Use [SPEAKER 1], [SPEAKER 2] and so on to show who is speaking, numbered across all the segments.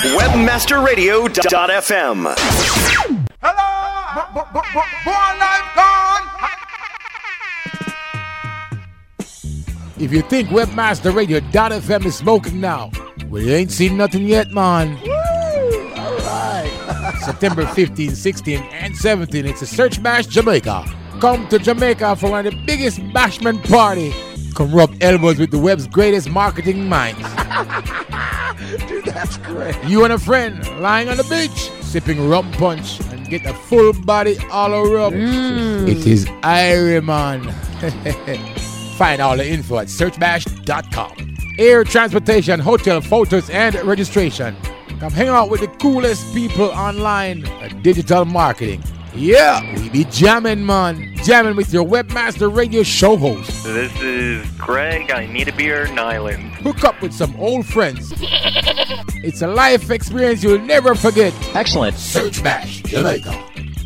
[SPEAKER 1] Webmasterradio.fm.
[SPEAKER 2] Hello! Born life gone!
[SPEAKER 3] If you think webmasterradio.fm is smoking now, well, you ain't seen nothing yet, man.
[SPEAKER 4] All right.
[SPEAKER 3] September 15, 16, and 17, it's a Search Bash Jamaica. Come to Jamaica for one of the biggest bashment party. Come rub elbows with the web's greatest marketing minds.
[SPEAKER 4] That's great.
[SPEAKER 3] You and a friend lying on the beach, sipping rum punch, and get a full body all rub. Mm. It is Irie, man. Find all the info at searchbash.com. Air transportation, hotel photos, and registration. Come hang out with the coolest people online at digital marketing. Yeah, we be jamming, man. Jamming with your webmaster radio show host.
[SPEAKER 5] This is Greg. I need a beer, Nyland.
[SPEAKER 3] Hook up with some old friends. It's a life experience you'll never forget.
[SPEAKER 6] Excellent.
[SPEAKER 3] Search Bash Jamaica.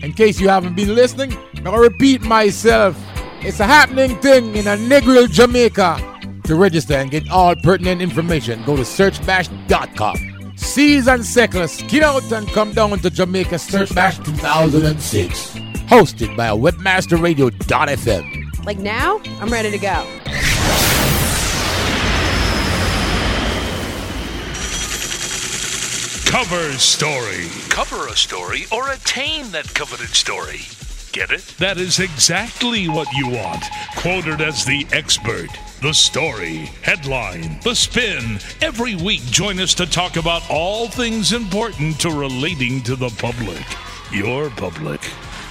[SPEAKER 3] In case you haven't been listening, I'll repeat myself. It's a happening thing in a Negril, Jamaica. To register and get all pertinent information, go to searchbash.com. Seas and settlers, get out and come down to Jamaica Search Bash 2006. Hosted by webmasterradio.fm.
[SPEAKER 7] Like now, I'm ready to go.
[SPEAKER 8] Cover story. Cover a story or attain that coveted story. Get it? That is exactly what you want. Quoted as the expert. The story, headline, the spin. Every week, join us to talk about all things important to relating to the public. Your public.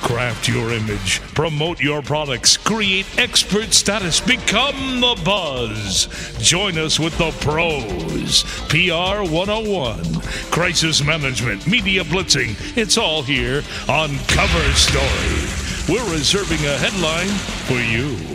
[SPEAKER 8] Craft your image, promote your products, create expert status, become the buzz. Join us with the pros. PR 101, crisis management, media blitzing. It's all here on Cover Story. We're reserving a headline for you.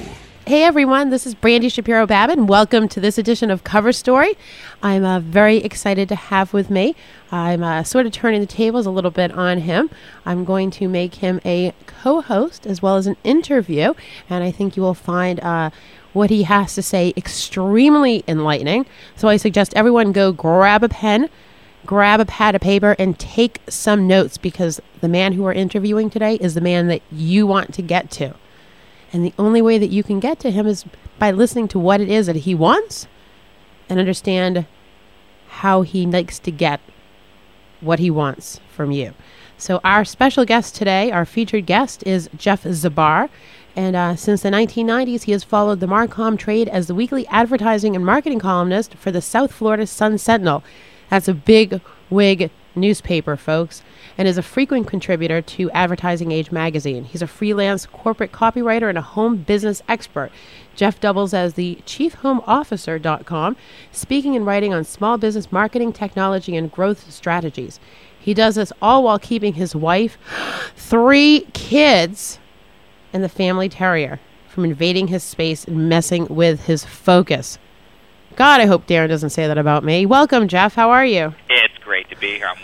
[SPEAKER 7] Hey everyone, this is Brandy Shapiro Babin. Welcome to this edition of Cover Story. I'm uh, very excited to have with me. I'm uh, sort of turning the tables a little bit on him. I'm going to make him a co host as well as an interview, and I think you will find uh, what he has to say extremely enlightening. So I suggest everyone go grab a pen, grab a pad of paper, and take some notes because the man who we're interviewing today is the man that you want to get to. And the only way that you can get to him is by listening to what it is that he wants and understand how he likes to get what he wants from you. So, our special guest today, our featured guest, is Jeff Zbar. And uh, since the 1990s, he has followed the Marcom trade as the weekly advertising and marketing columnist for the South Florida Sun Sentinel. That's a big wig newspaper, folks, and is a frequent contributor to Advertising Age magazine. He's a freelance corporate copywriter and a home business expert. Jeff doubles as the chiefhomeofficer.com, speaking and writing on small business marketing, technology, and growth strategies. He does this all while keeping his wife, three kids, and the family terrier from invading his space and messing with his focus. God, I hope Darren doesn't say that about me. Welcome, Jeff. How are you?
[SPEAKER 5] It's great to be here. I'm.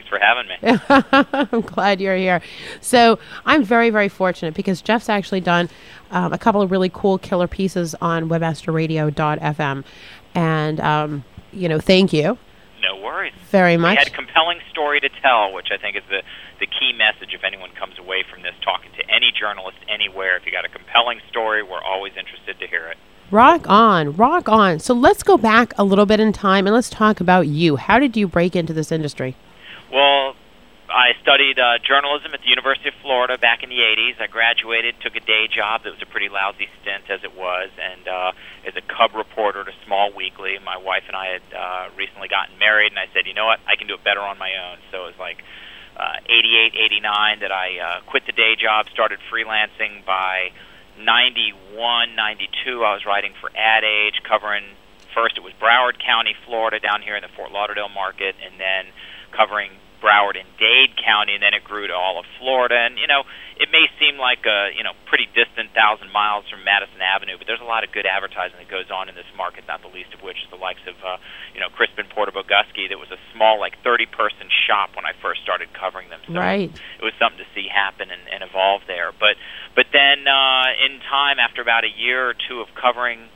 [SPEAKER 5] Thanks for having me.
[SPEAKER 7] I'm glad you're here. So I'm very, very fortunate because Jeff's actually done um, a couple of really cool killer pieces on webmasterradio.fm. And, um, you know, thank you
[SPEAKER 5] No worries.
[SPEAKER 7] very much.
[SPEAKER 5] had a compelling story to tell, which I think is the, the key message if anyone comes away from this talking to any journalist anywhere. If you got a compelling story, we're always interested to hear it.
[SPEAKER 7] Rock on, rock on. So let's go back a little bit in time and let's talk about you. How did you break into this industry?
[SPEAKER 5] Well, I studied uh, journalism at the University of Florida back in the 80s. I graduated, took a day job that was a pretty lousy stint as it was, and uh, as a cub reporter at a small weekly. My wife and I had uh, recently gotten married, and I said, you know what, I can do it better on my own. So it was like uh, 88, 89 that I uh, quit the day job, started freelancing by 91, 92. I was writing for Ad Age, covering first it was Broward County, Florida, down here in the Fort Lauderdale market, and then covering Broward and Dade County, and then it grew to all of Florida. And you know, it may seem like a you know pretty distant thousand miles from Madison Avenue, but there's a lot of good advertising that goes on in this market. Not the least of which is the likes of uh, you know Crispin Porter Bogusky. That was a small like 30 person shop when I first started covering them. So
[SPEAKER 7] Right.
[SPEAKER 5] it was something to see happen and, and evolve there. But but then uh, in time, after about a year or two of covering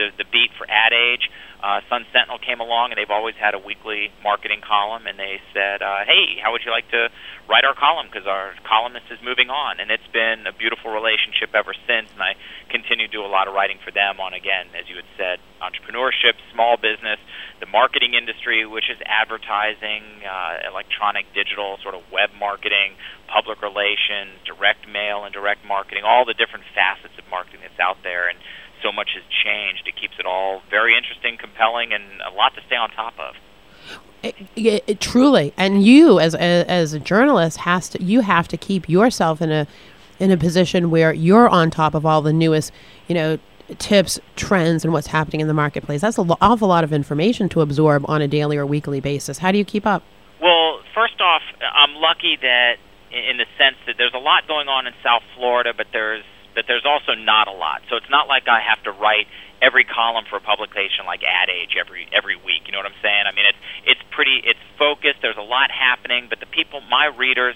[SPEAKER 5] the the beat for Ad Age. Uh, Sun Sentinel came along, and they've always had a weekly marketing column, and they said, uh, "Hey, how would you like to write our column? Because our columnist is moving on." And it's been a beautiful relationship ever since, and I continue to do a lot of writing for them on again, as you had said, entrepreneurship, small business, the marketing industry, which is advertising, uh, electronic, digital, sort of web marketing, public relations, direct mail, and direct marketing, all the different facets of marketing that's out there, and so much has changed. It keeps it all very interesting, compelling, and a lot to stay on top of.
[SPEAKER 7] It, it, it, truly, and you as a, as a journalist has to you have to keep yourself in a in a position where you're on top of all the newest, you know, tips, trends, and what's happening in the marketplace. That's an awful lot of information to absorb on a daily or weekly basis. How do you keep up?
[SPEAKER 5] Well, first off, I'm lucky that in the sense that there's a lot going on in South Florida, but there's but there's also not a lot. So it's not like I have to write every column for a publication like Ad Age every every week. You know what I'm saying? I mean, it's it's pretty it's focused. There's a lot happening, but the people, my readers,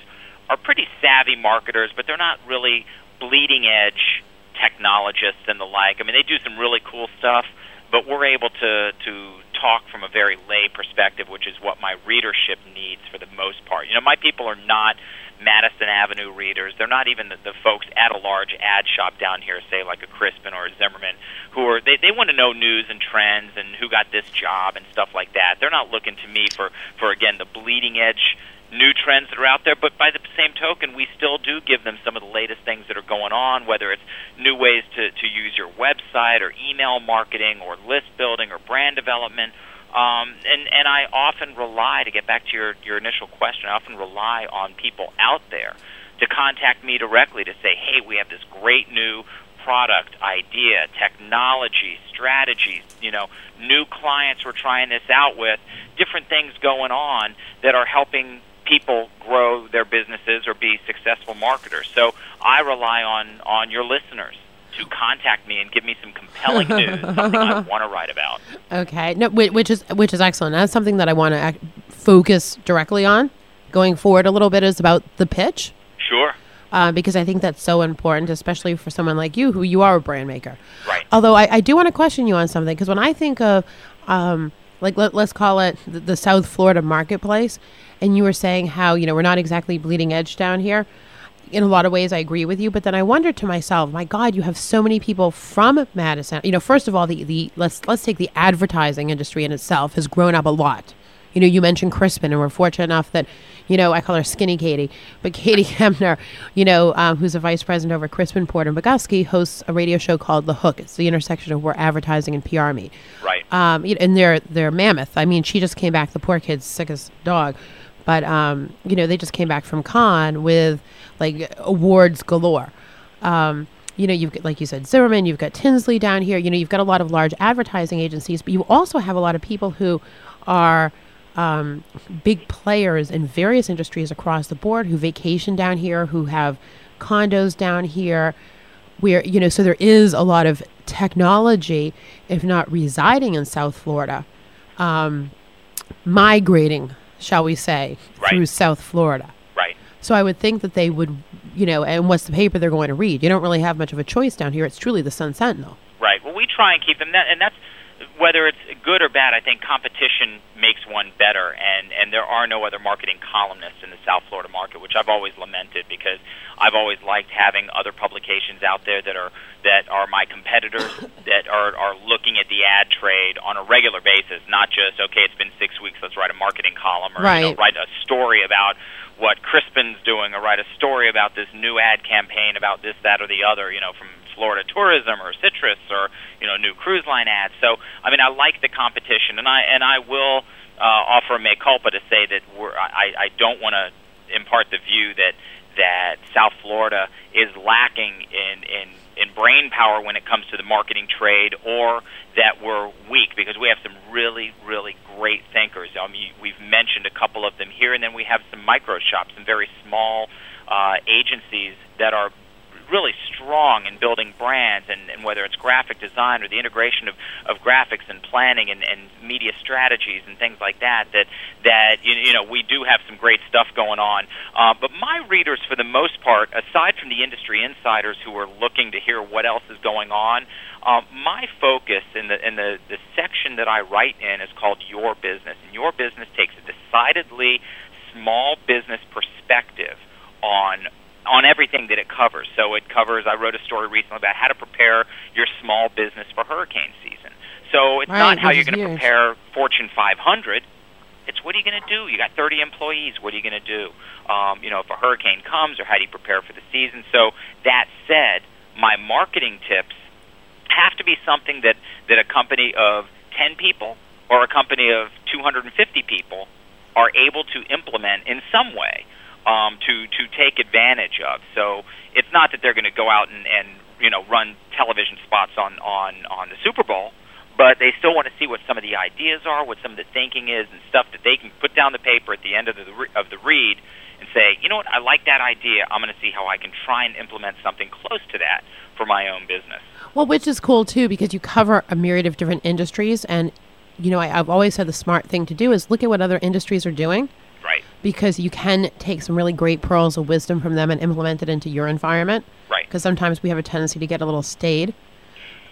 [SPEAKER 5] are pretty savvy marketers, but they're not really bleeding edge technologists and the like. I mean, they do some really cool stuff, but we're able to to talk from a very lay perspective, which is what my readership needs for the most part. You know, my people are not Madison Avenue readers. They're not even the, the folks at a large ad shop down here, say like a Crispin or a Zimmerman, who are they, they want to know news and trends and who got this job and stuff like that. They're not looking to me for for again the bleeding edge new trends that are out there. But by the same token, we still do give them some of the latest things that are going on, whether it's new ways to to use your website or email marketing or list building or brand development um, and and I often rely to get back to your your initial question. I often rely on people out there to contact me directly to say, hey, we have this great new product idea, technology, strategies, you know, new clients we're trying this out with, different things going on that are helping people grow their businesses or be successful marketers. So I rely on on your listeners to contact me and give me some compelling news, something I want to write about.
[SPEAKER 7] Okay, no, which is which is excellent. That's something that I want to focus directly on going forward a little bit is about the pitch.
[SPEAKER 5] Sure.
[SPEAKER 7] Uh, because I think that's so important, especially for someone like you, who you are a brand maker.
[SPEAKER 5] Right.
[SPEAKER 7] Although I, I do want to question you on something, because when I think of, um, like let, us call it the, the South Florida marketplace, and you were saying how you know we're not exactly bleeding edge down here in a lot of ways I agree with you, but then I wondered to myself, my God, you have so many people from Madison. You know, first of all, the, the let's let's take the advertising industry in itself has grown up a lot. You know, you mentioned Crispin, and we're fortunate enough that, you know, I call her Skinny Katie, but Katie Kempner, you know, um, who's a vice president over Crispin Porter and Bogusky, hosts a radio show called The Hook. It's the intersection of where advertising and PR meet.
[SPEAKER 5] Right.
[SPEAKER 7] Um, and they're they're mammoth. I mean, she just came back. The poor kid's sick as dog, but um, you know, they just came back from Cannes with like awards galore. Um, you know, you've got, like you said, Zimmerman, you've got Tinsley down here. You know, you've got a lot of large advertising agencies, but you also have a lot of people who are um, big players in various industries across the board who vacation down here, who have condos down here, where, you know, so there is a lot of technology, if not residing in South Florida, um, migrating, shall we say,
[SPEAKER 5] right.
[SPEAKER 7] through South Florida. Right. So I would think that they would, you know, and what's the paper they're going to read? You don't really have much of a choice down here. It's truly the Sun Sentinel.
[SPEAKER 5] Right. Well, we try and keep them that, and that's whether it's good or bad. I think competition makes one better, and and there are no other marketing columnists in the South Florida market, which I've always lamented because I've always liked having other publications out there that are that are my competitors that are are looking at the ad trade on a regular basis, not just okay, it's been six weeks, let's write a marketing column or
[SPEAKER 7] right.
[SPEAKER 5] you know, write a story about what Crispin's doing or write a story about this new ad campaign about this, that, or the other, you know, from Florida tourism or citrus or, you know, new cruise line ads. So, I mean, I like the competition, and I and I will uh, offer a mea culpa to say that we're, I, I don't want to impart the view that that South Florida is lacking in in in brain power when it comes to the marketing trade or that we're weak because we have some really, really great thinkers. I mean, we've mentioned a couple of them here, and then we have some micro shops, some very small uh, agencies that are really strong in building brands, and, and whether it's graphic design or the integration of, of graphics and planning and, and media strategies and things like that, that that you, you know we do have some great stuff going on. Uh, but my readers, for the most part, aside from the industry insiders who are looking to hear what else is going on, um, my focus in the in the, the section that I write in is called Your Business, and Your Business takes a decidedly small business perspective on on everything that it covers. So it covers. I wrote a story recently about how to prepare your small business for hurricane season. So it's
[SPEAKER 7] Right,
[SPEAKER 5] not how you're going to prepare Fortune 500. It's what are you going to do? You got 30 employees. What are you going to do? Um, you know, if a hurricane comes, or how do you prepare for the season? So that said, my marketing tips have to be something that that a company of 10 people or a company of 250 people are able to implement in some way um, to to take advantage of. So it's not that they're going to go out and, and you know run television spots on on on the Super Bowl, but they still want to see what some of the ideas are, what some of the thinking is, and stuff that they can put down the paper at the end of the re- of the read and say, you know what, I like that idea. I'm going to see how I can try and implement something close to that for my own business.
[SPEAKER 7] Well, which is cool too because you cover a myriad of different industries, and you know I, I've always said the smart thing to do is look at what other industries are doing. Because you can take some really great pearls of wisdom from them and implement it into your environment.
[SPEAKER 5] Right.
[SPEAKER 7] Because sometimes we have a tendency to get a little staid.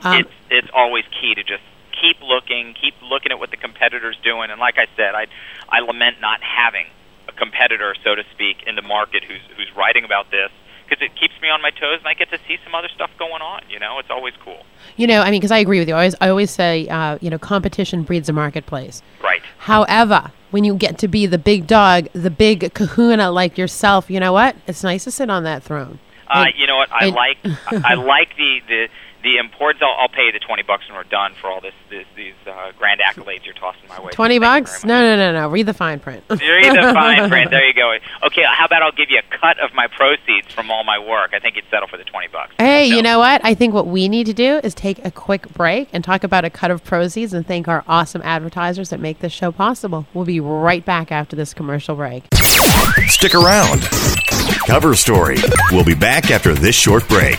[SPEAKER 7] Um,
[SPEAKER 5] it's it's always key to just keep looking, keep looking at what the competitor's doing. And like I said, I I lament not having a competitor, so to speak, in the market who's who's writing about this because it keeps me on my toes and I get to see some other stuff going on. You know, it's always cool.
[SPEAKER 7] you know, I mean, because I agree with you. I always, I always say, uh, you know, competition breeds a marketplace.
[SPEAKER 5] Right.
[SPEAKER 7] However, when you get to be the big dog, the big kahuna like yourself, you know what? It's nice to sit on that throne.
[SPEAKER 5] Uh,
[SPEAKER 7] And-
[SPEAKER 5] you know what? I
[SPEAKER 7] and-
[SPEAKER 5] like I like the the the importance. I'll, I'll pay you the twenty bucks when we're done for all this, this these uh, grand accolades you're tossing my way.
[SPEAKER 7] Twenty
[SPEAKER 5] Thank
[SPEAKER 7] bucks? No, no, no, no. Read the fine print.
[SPEAKER 5] much. There is a fine print. There you go. Okay, how about I'll give you a cut of my proceeds from all my work? I think you'd settle for the twenty bucks.
[SPEAKER 7] Hey,
[SPEAKER 5] So-
[SPEAKER 7] you know what? I think what we need to do is take a quick break and talk about a cut of proceeds and thank our awesome advertisers that make this show possible. We'll be right back after this commercial break.
[SPEAKER 1] Stick around. Cover Story. We'll be back after this short break.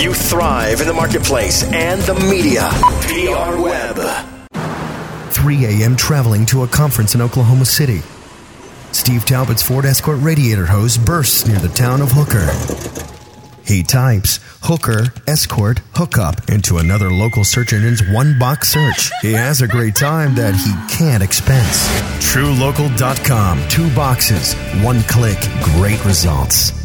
[SPEAKER 1] you thrive in the marketplace and the media. PR Web.
[SPEAKER 6] 3 a.m. traveling to a conference in Oklahoma City. Steve Talbot's Ford Escort radiator hose bursts near the town of Hooker. He types hooker, escort, hookup into another local search engine's one box search. He has a great time that he can't expense. TrueLocal.com. Two boxes, one click, great results.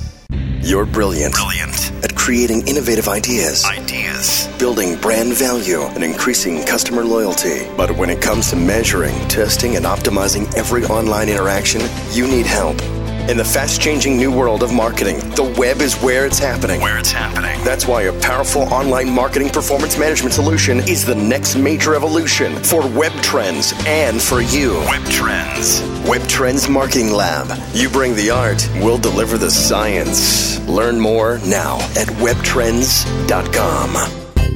[SPEAKER 1] You're brilliant. Brilliant. At creating innovative ideas. Ideas. Building brand value and increasing customer loyalty. But when it comes to measuring, testing, and optimizing every online interaction, you need help. In the fast changing new world of marketing, the web is where it's happening. Where it's happening. That's why a powerful online marketing performance management solution is the next major evolution for web trends and for you. Web Trends. Web Trends Marketing Lab. You bring the art, we'll deliver the science. Learn more now at webtrends.com.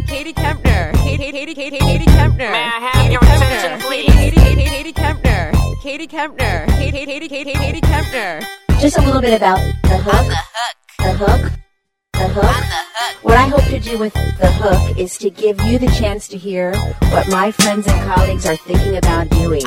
[SPEAKER 9] Katie Kempner. Katie, Katie, Katie, Katie Kempner. May
[SPEAKER 10] I have your attention, please?
[SPEAKER 9] Katie, Katie, Katie Kempner. Katie Kempner. Katie, Katie, Katie, Katie Kempner.
[SPEAKER 11] Just a little bit about the hook. The hook. The hook. What I hope to do with the hook is to give you the chance to hear what my friends and colleagues are thinking about doing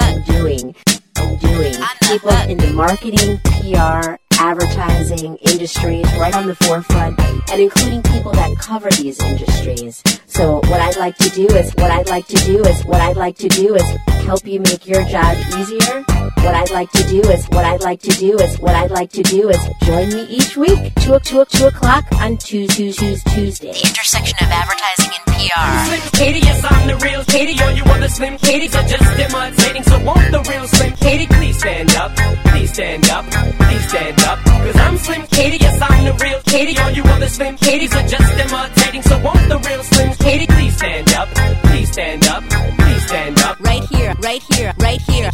[SPEAKER 11] and doing and doing. People in the marketing, PR, advertising industries right on the forefront and including people that cover these industries. So what I'd like to do is what I'd like to do is what I'd like to do is help you make your job easier. What I'd like to do is what I'd like to do is what I'd like to do is join me each week two two two o'clock on Tuesdays Tuesday.
[SPEAKER 10] The intersection of advertising and PR.
[SPEAKER 12] Slim Katie, yes, I'm the real Katie. All you other Slim Katies are just imitating. So won't the real Slim Katie please stand up? Please stand up. Please stand up. Cause I'm Slim Katie, yes, I'm the real Katie. All you other Slim Katies are just imitating. So won't the real Slim Katie please stand up? Please stand up. Please stand up.
[SPEAKER 10] Right here, right here, right here,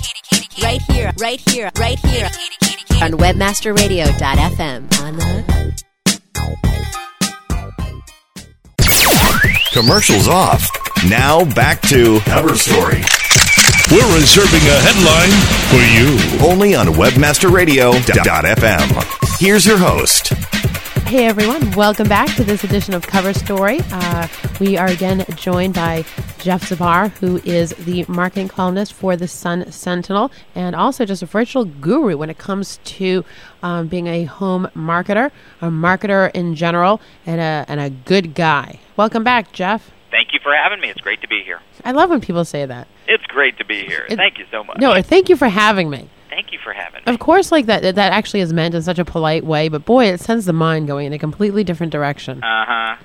[SPEAKER 10] right here, right here, right here. On webmasterradio.fm. On the.
[SPEAKER 1] Commercials off. Now back to Cover Story.
[SPEAKER 8] We're reserving a headline for you.
[SPEAKER 1] Only on webmasterradio.fm. Here's your host.
[SPEAKER 7] Hey everyone, welcome back to this edition of Cover Story. Uh, we are again joined by Jeff Zbar, who is the marketing columnist for the Sun Sentinel and also just a virtual guru when it comes to um, being a home marketer, a marketer in general, and a, and a good guy. Welcome back, Jeff.
[SPEAKER 5] For having me. It's great to be here.
[SPEAKER 7] I love when people say that.
[SPEAKER 5] It's great to be here.
[SPEAKER 7] It-
[SPEAKER 5] Thank you so much.
[SPEAKER 7] No, thank you for having me.
[SPEAKER 5] Thank you for having me.
[SPEAKER 7] Of course, like that, that actually is meant in such a polite way, but boy, it sends the mind going in a completely different direction.
[SPEAKER 5] Uh huh.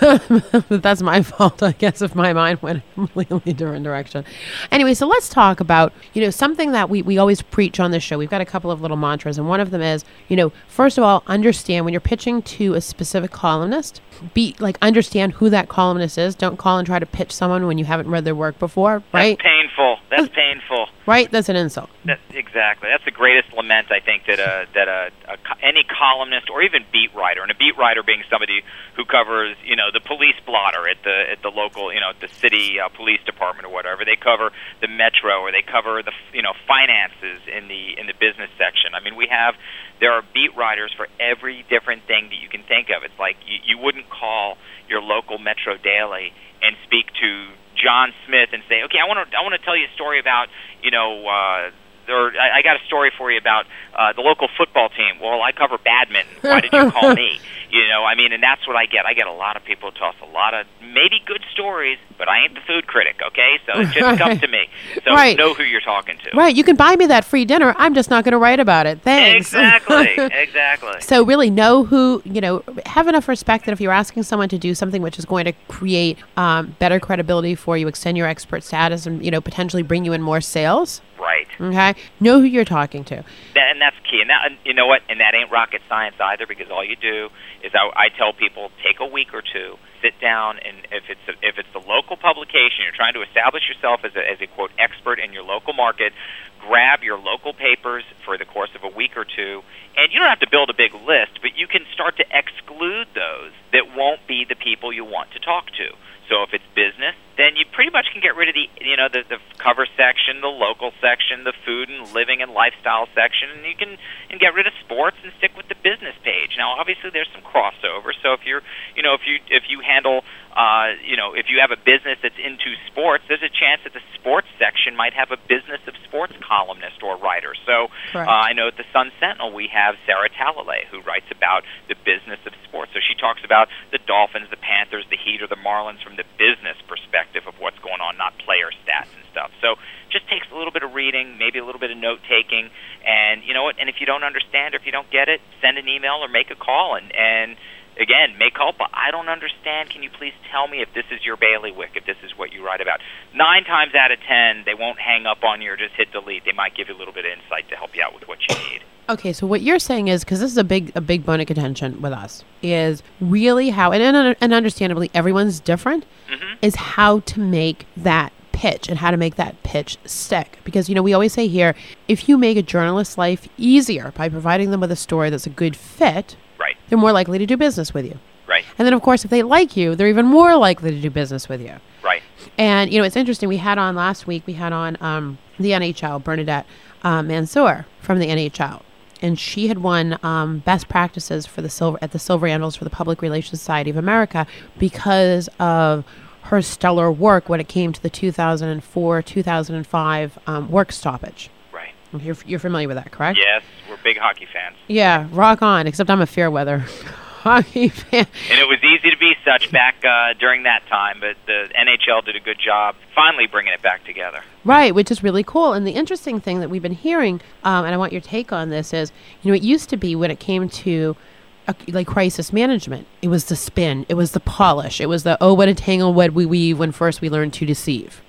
[SPEAKER 7] But That's my fault, I guess, if my mind went in a completely different direction. Anyway, so let's talk about, you know, something that we, we always preach on this show. We've got a couple of little mantras, and one of them is, you know, first of all, understand when you're pitching to a specific columnist, be like understand who that columnist is. Don't call and try to pitch someone when you haven't read their work before, right?
[SPEAKER 5] That's painful. That's painful.
[SPEAKER 7] Right? That's an insult.
[SPEAKER 5] That, exactly. That's the greatest lament I think that a that a, a any columnist or even beat writer, and a beat writer being somebody who covers you know the police blotter at the at the local you know the city uh, police department or whatever. They cover the metro or they cover the you know finances in the in the business section. I mean, we have there are beat writers for every different thing that you can think of. It's like you, you wouldn't call your local Metro Daily and speak to John Smith and say, okay, I want to I want to tell you a story about you know. Uh, or I, I got a story for you about uh, the local football team. Well, I cover badminton. Why did you call me? You know, I mean, and that's what I get. I get a lot of people us a lot of maybe good stories, but I ain't the food critic, okay? So it just come to me. So
[SPEAKER 7] Right.
[SPEAKER 5] know who you're talking to.
[SPEAKER 7] Right. You can buy me that free dinner. I'm just not going to write about it. Thanks.
[SPEAKER 5] Exactly. exactly.
[SPEAKER 7] So really know who you know. Have enough respect that if you're asking someone to do something which is going to create um, better credibility for you, extend your expert status, and you know potentially bring you in more sales.
[SPEAKER 5] Right.
[SPEAKER 7] Okay. Know who you're talking to.
[SPEAKER 5] That, and that's key. And that, and you know what? And that ain't rocket science either, because all you do is I, I tell people take a week or two, sit down, and if it's a, if it's the local publication, you're trying to establish yourself as a, as a quote expert in your local market. Grab your local papers for the course of a week or two, and you don't have to build a big list, but you can start to exclude those that won't be the people you want to talk to. So if it's business, then you pretty much can get rid of the you know the, the cover section, the local section, the food and living and lifestyle section, and you can and get rid of sports and stick with the business page. Now, obviously, there's some crossover. So if you're you know if you if you handle uh, you know if you have a business that's into sports, there's a chance that the sports section might have a business of sports columnist or writer. So uh, I know at the Sun Sentinel we have Sarah Talalay who writes about the business of sports. So she talks about the Dolphins, the Panthers, the Heat, or the Marlins from the business perspective of what's going on, not player stats and stuff. So just takes a little bit of reading, maybe a little bit of note taking, and you know what? And if you don't understand or if you don't get it, send an email or make a call and and again, make culpa. I don't understand. Can you please tell me if this is your bailiwick, if this is what you write about? Nine times out of ten, they won't hang up on you or just hit delete. They might give you a little bit of insight to help you out with what you need.
[SPEAKER 7] Okay, so what you're saying is because this is a big a big bone of contention with us is really how and and, and understandably everyone's different mm-hmm. is how to make that pitch and how to make that pitch stick because you know we always say here if you make a journalist's life easier by providing them with a story that's a good fit. They're more likely to do business with you
[SPEAKER 5] Right.
[SPEAKER 7] and then of course if they like you they're even more likely to do business with you
[SPEAKER 5] Right.
[SPEAKER 7] and you know, it's interesting. We had on last week. We had on um, the NHL Bernadette uh, Mansur from the NHL, and she had won um, best practices for the silver at the Silver Anvils for the Public Relations Society of America because of her stellar work when it came to the 2004 2005 um, work stoppage. You're, you're familiar with that, correct?
[SPEAKER 5] Yes, we're big hockey fans.
[SPEAKER 7] Yeah, rock on. Except I'm a fair weather hockey fan.
[SPEAKER 5] And it was easy to be such back uh, during that time, but the NHL did a good job finally bringing it back together.
[SPEAKER 7] Right, which is really cool. And the interesting thing that we've been hearing, um, and I want your take on this, is you know, it used to be when it came to a, like crisis management. It was the spin. It was the polish. It was the oh, what a tangle web we weave when first we learned to deceive.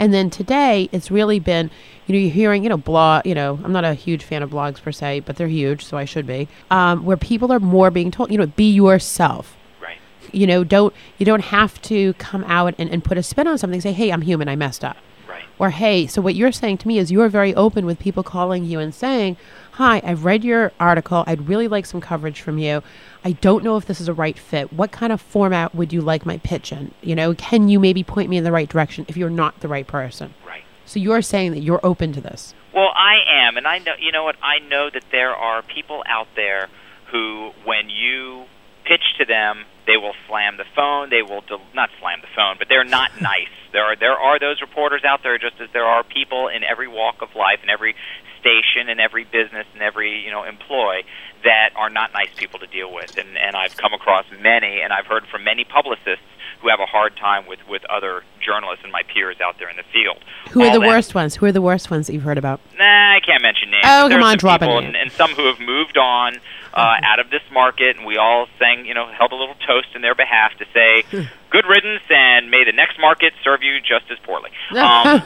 [SPEAKER 7] And then today, it's really been, you know, you're hearing, you know, blog, you know, I'm not a huge fan of blogs per se, but they're huge, so I should be. Um, where people are more being told, you know, be yourself.
[SPEAKER 5] Right.
[SPEAKER 7] You know, don't you don't have to come out and, and put a spin on something. Say, hey, I'm human. I messed up.
[SPEAKER 5] Right.
[SPEAKER 7] Or hey, so what you're saying to me is you're very open with people calling you and saying, hi, I've read your article. I'd really like some coverage from you. I don't know if this is a right fit. What kind of format would you like my pitch in? You know, can you maybe point me in the right direction if you're not the right person?
[SPEAKER 5] Right.
[SPEAKER 7] So you're saying that you're open to this.
[SPEAKER 5] Well, I am, and I know. You know what? I know that there are people out there who, when you pitch to them, they will slam the phone. They will del- not slam the phone, but they're not nice. There are there are those reporters out there, just as there are people in every walk of life, in every station, in every business, in every you know employ that are not nice people to deal with. And and I've come across many, and I've heard from many publicists who have a hard time with with other journalists and my peers out there in the field.
[SPEAKER 7] Who are
[SPEAKER 5] All
[SPEAKER 7] the
[SPEAKER 5] that-
[SPEAKER 7] worst ones? Who are the worst ones that you've heard about?
[SPEAKER 5] Nah, I can't mention names.
[SPEAKER 7] Oh, come on, drop
[SPEAKER 5] people. And, and some who have moved on uh, out of this market, and we all sang, you know, held a little toast in their behalf to say, "Good riddance," and may the next market serve you just as poorly. Um,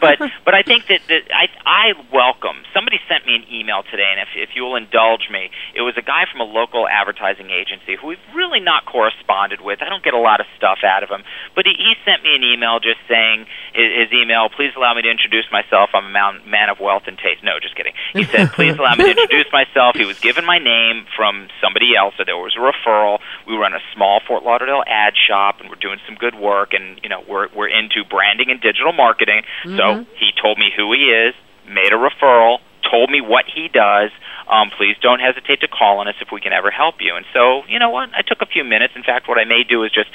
[SPEAKER 5] but but I think that, that I I welcome. Somebody sent me an email today, and if if you will indulge me, it was a guy from a local advertising agency who we've really not corresponded with. I don't get a lot of stuff out of him, but he, he sent me an email just saying his, his email. Please allow me to introduce myself. I'm a man, man of wealth and taste. No, just kidding. He said, please allow me to introduce myself. He was given my name from somebody else, so there was a referral. We run a small Fort Lauderdale ad shop, and we're doing some good work. And you know, we're we're into branding and digital marketing. So
[SPEAKER 13] Mhm.
[SPEAKER 5] he told me who he is, made a referral, told me what he does. Um, please don't hesitate to call on us if we can ever help you. And so, you know what? I took a few minutes. In fact, what I may do is just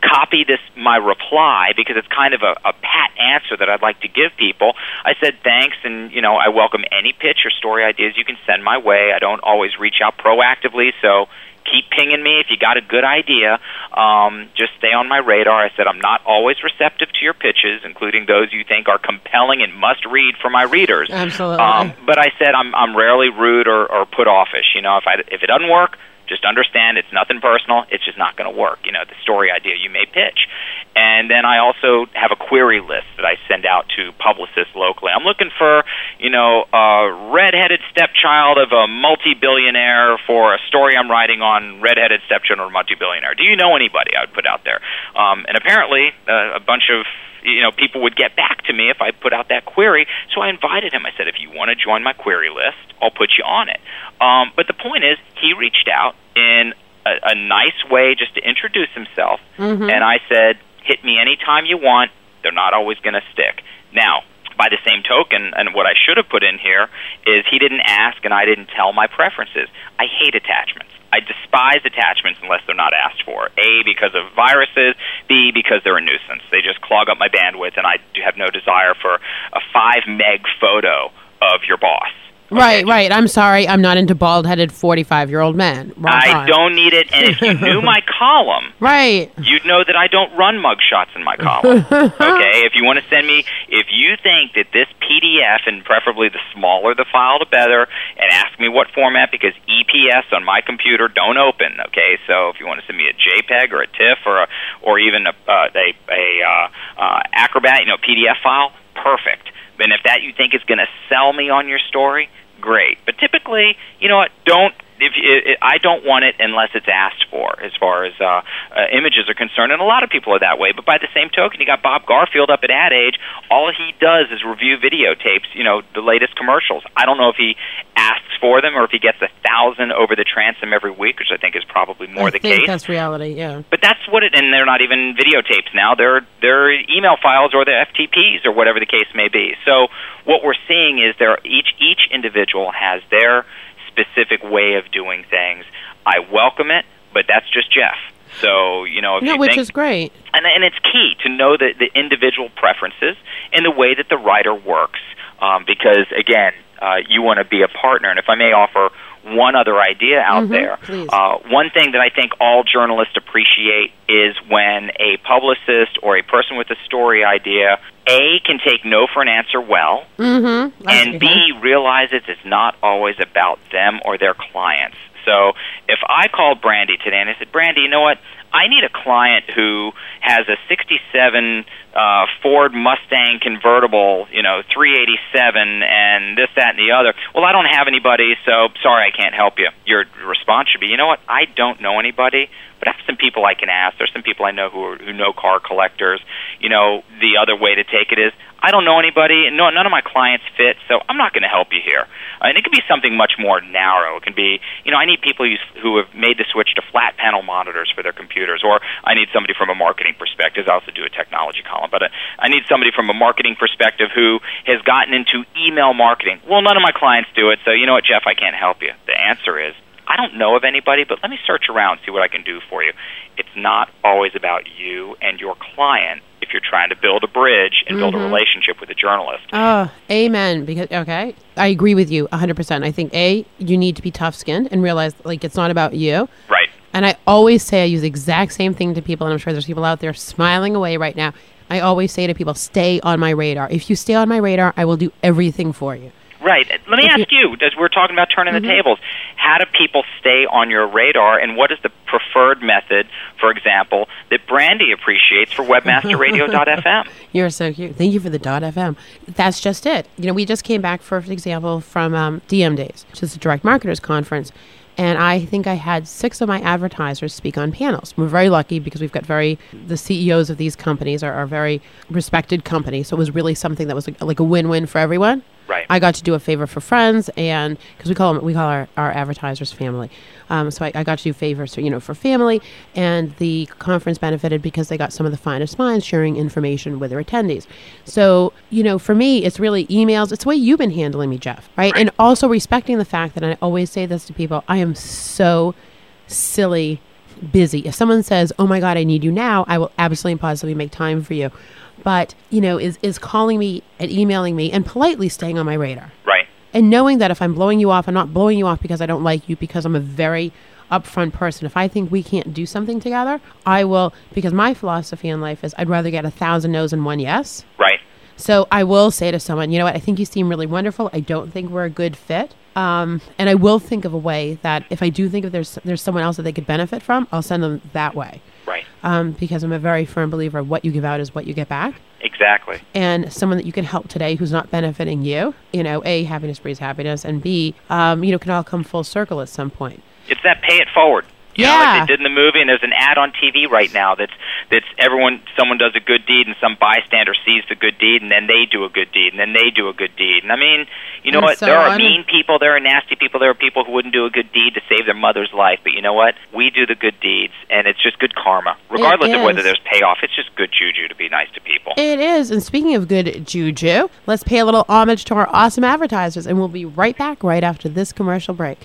[SPEAKER 5] copy this my reply because it's kind of a, a pat answer that I'd like to give people. I said thanks, and you know I welcome any pitch or story ideas you can send my way. I don't always reach out proactively, so keep pinging me if you got a good idea. Um, just stay on my radar. I said I'm not always receptive to your pitches, including those you think are compelling and must read for my readers.
[SPEAKER 7] Absolutely.
[SPEAKER 5] Um, but I said I'm I'm rarely rude or, or put offish. You know, if I if it doesn't work, just understand it's nothing personal. It's just not going to work. You know, the story idea you may pitch. And then I also have a query list that I send out to publicists locally. I'm looking for, you know, a redheaded stepchild of a multi-billionaire for a story I'm writing on redheaded stepchild of a multi-billionaire. Do you know anybody? I would put out there. Um, and apparently, uh, a bunch of you know people would get back to me if I put out that query. So I invited him. I said, if you want to join my query list, I'll put you on it. Um, but the point is, he reached out in a, a nice way just to introduce himself,
[SPEAKER 13] Mhm.
[SPEAKER 5] and I said, hit me anytime you want. They're not always going to stick. Now, by the same token, and what I should have put in here is he didn't ask and I didn't tell my preferences. I hate attachments. I despise attachments unless they're not asked for. A, because of viruses. B, because they're a nuisance. They just clog up my bandwidth, and I have no desire for a five meg photo of your boss.
[SPEAKER 7] Right, right. I'm sorry. I'm not into bald headed 45 year old men. Wrong
[SPEAKER 5] I don't need it, and if you knew my column,
[SPEAKER 7] Right.
[SPEAKER 5] you'd know that I don't run mugshots in my column. okay, if you want to send me, if you think that this PDF, and preferably the smaller the file, the better, and ask me what format, because EPS on my computer don't open. Okay, so if you want to send me a JPEG or a TIFF or a, or even a uh, a, a uh, uh, Acrobat, you know, PDF file, perfect. And if that you think is going to sell me on your story, great. But typically, you know what? Don't if you, I don't want it unless it's asked for, as far as uh, uh, images are concerned, and a lot of people are that way. But by the same token, you got Bob Garfield up at Ad Age. All he does is review videotapes, you know, the latest commercials. I don't know if he asks for them or if he gets a thousand over the transom every week, which I think is probably more
[SPEAKER 7] I
[SPEAKER 5] the
[SPEAKER 7] think
[SPEAKER 5] case.
[SPEAKER 7] that's reality, yeah.
[SPEAKER 5] But that's what it, and they're not even videotapes now. They're they're email files or they're FTPs or whatever the case may be. So what we're seeing is there each each individual has their specific way of doing things. I welcome it, but that's just Jeff. So you know,
[SPEAKER 7] No,
[SPEAKER 5] you
[SPEAKER 7] which
[SPEAKER 5] think,
[SPEAKER 7] is great.
[SPEAKER 5] and and it's key to know the the individual preferences and the way that the writer works, um, because again, uh, you want to be a partner. And if I may offer one other idea out
[SPEAKER 13] Mhm,
[SPEAKER 5] there, uh, one thing that I think all journalists appreciate is when a publicist or a person with a story idea a can take no for an answer well,
[SPEAKER 7] Mm-hmm.
[SPEAKER 5] and B realizes it's not always about them or their clients. So if I called Brandy today and I said, Brandy, you know what? I need a client who has a 67 uh, Ford Mustang convertible, you know, 387 and this, that, and the other. Well, I don't have anybody, so sorry, I can't help you. Your response should be, you know what? I don't know anybody, but I have some people I can ask. There's some people I know who are, who know car collectors. You know, the other way to take it is, I don't know anybody, and no, none of my clients fit, so I'm not going to help you here. And it could be something much more narrow. It can be, you know, I need people who have made the switch to flat panel monitors for their computers, or I need somebody from a marketing perspective. I also do a technology column, but uh, I need somebody from a marketing perspective who has gotten into email marketing. Well, none of my clients do it, so you know what, Jeff, I can't help you. The answer is, I don't know of anybody, but let me search around, see what I can do for you. It's not always about you and your client if you're trying to build a bridge and build a
[SPEAKER 7] Mhm.
[SPEAKER 5] relationship with a journalist.
[SPEAKER 7] Oh, amen. Because okay, I agree with you 100%. I think a you need to be tough-skinned and realize like it's not about you.
[SPEAKER 5] Right.
[SPEAKER 7] And I always say I use the exact same thing to people and I'm sure there's people out there smiling away right now. I always say to people, "Stay on my radar. If you stay on my radar, I will do everything for you."
[SPEAKER 5] Right. Let me ask you, as we're talking about turning the tables, how do people stay on your radar, and what is the preferred method, for example, that Brandy appreciates for webmasterradio.fm?
[SPEAKER 7] You're so cute. Thank you for the FM. That's just it. You know, we just came back, for example, from um, DM Days, which is a direct marketers conference. And I think I had six of my advertisers speak on panels. We're very lucky because we've got very, the CEOs of these companies are, are very respected companies. So it was really something that was like, like a win win for everyone.
[SPEAKER 5] Right.
[SPEAKER 7] I got to do a favor for friends, and because we call them, we call our, our advertisers family. Um, so I, I got to do favors, for, you know, for family, and the conference benefited because they got some of the finest minds sharing information with their attendees. So you know, for me, it's really emails. It's the way you've been handling me, Jeff, right? And also respecting the fact that I always say this to people: I am so silly busy. If someone says, "Oh my God, I need you now," I will absolutely and positively make time for you. But you know, is is calling me and emailing me and politely staying on my radar,
[SPEAKER 5] Right.
[SPEAKER 7] and knowing that if I'm blowing you off, I'm not blowing you off because I don't like you, because I'm a very upfront person. If I think we can't do something together, I will. Because my philosophy in life is, I'd rather get a thousand no's than one yes.
[SPEAKER 5] Right.
[SPEAKER 7] So I will say to someone, you know what? I think you seem really wonderful. I don't think we're a good fit. Um, and I will think of a way that if I do think if there's there's someone else that they could benefit from, I'll send them that way.
[SPEAKER 5] Right.
[SPEAKER 7] Um, because I'm a very firm believer what you give out is what you get back.
[SPEAKER 5] Exactly.
[SPEAKER 7] And someone that you can help today who's not benefiting you, you know, A, happiness breeds happiness, and B, um, you know, can all come full circle at some point.
[SPEAKER 5] It's that pay it forward. You know,
[SPEAKER 7] Yeah.
[SPEAKER 5] like they did in the movie, and there's an ad on TV right now that's that's everyone someone does a good deed, and some bystander sees the good deed, and then they do a good deed, and then they do a good deed. And I mean, you know
[SPEAKER 7] And
[SPEAKER 5] what?
[SPEAKER 7] so
[SPEAKER 5] there are
[SPEAKER 7] on.
[SPEAKER 5] mean people, there are nasty people, there are people who wouldn't do a good deed to save their mother's life. But you know what? We do the good deeds, and it's just good karma, regardless of whether there's payoff. It's just good juju to be nice to people.
[SPEAKER 7] It is. And speaking of good juju, let's pay a little homage to our awesome advertisers, and we'll be right back right after this commercial break.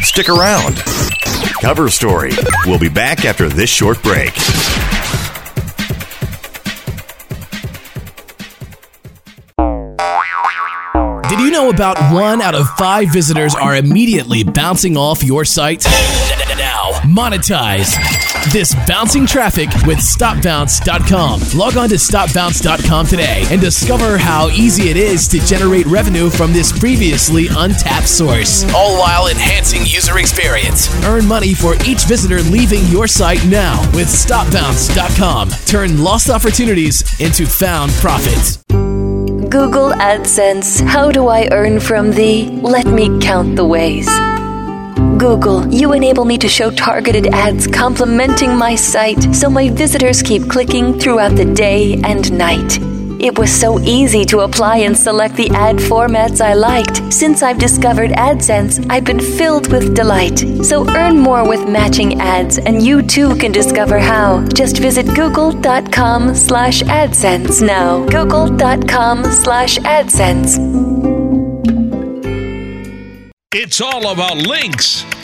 [SPEAKER 1] Stick around. Cover Story. We'll be back after this short break.
[SPEAKER 13] Did you know about one out of five visitors are immediately bouncing off your site? Now, monetize this bouncing traffic with StopBounce.com. Log on to StopBounce.com today and discover how easy it is to generate revenue from this previously untapped source, all while enhancing user experience. Earn money for each visitor leaving your site now with StopBounce.com. Turn lost opportunities into found profits.
[SPEAKER 14] Google AdSense. How do I earn from thee? Let me count the ways. Google, you enable me to show targeted ads complementing my site so my visitors keep clicking throughout the day and night. It was so easy to apply and select the ad formats I liked. Since I've discovered AdSense, I've been filled with delight. So earn more with matching ads, and you too can discover how. Just visit google.com slash AdSense now. Google.com slash AdSense.
[SPEAKER 8] It's all about links,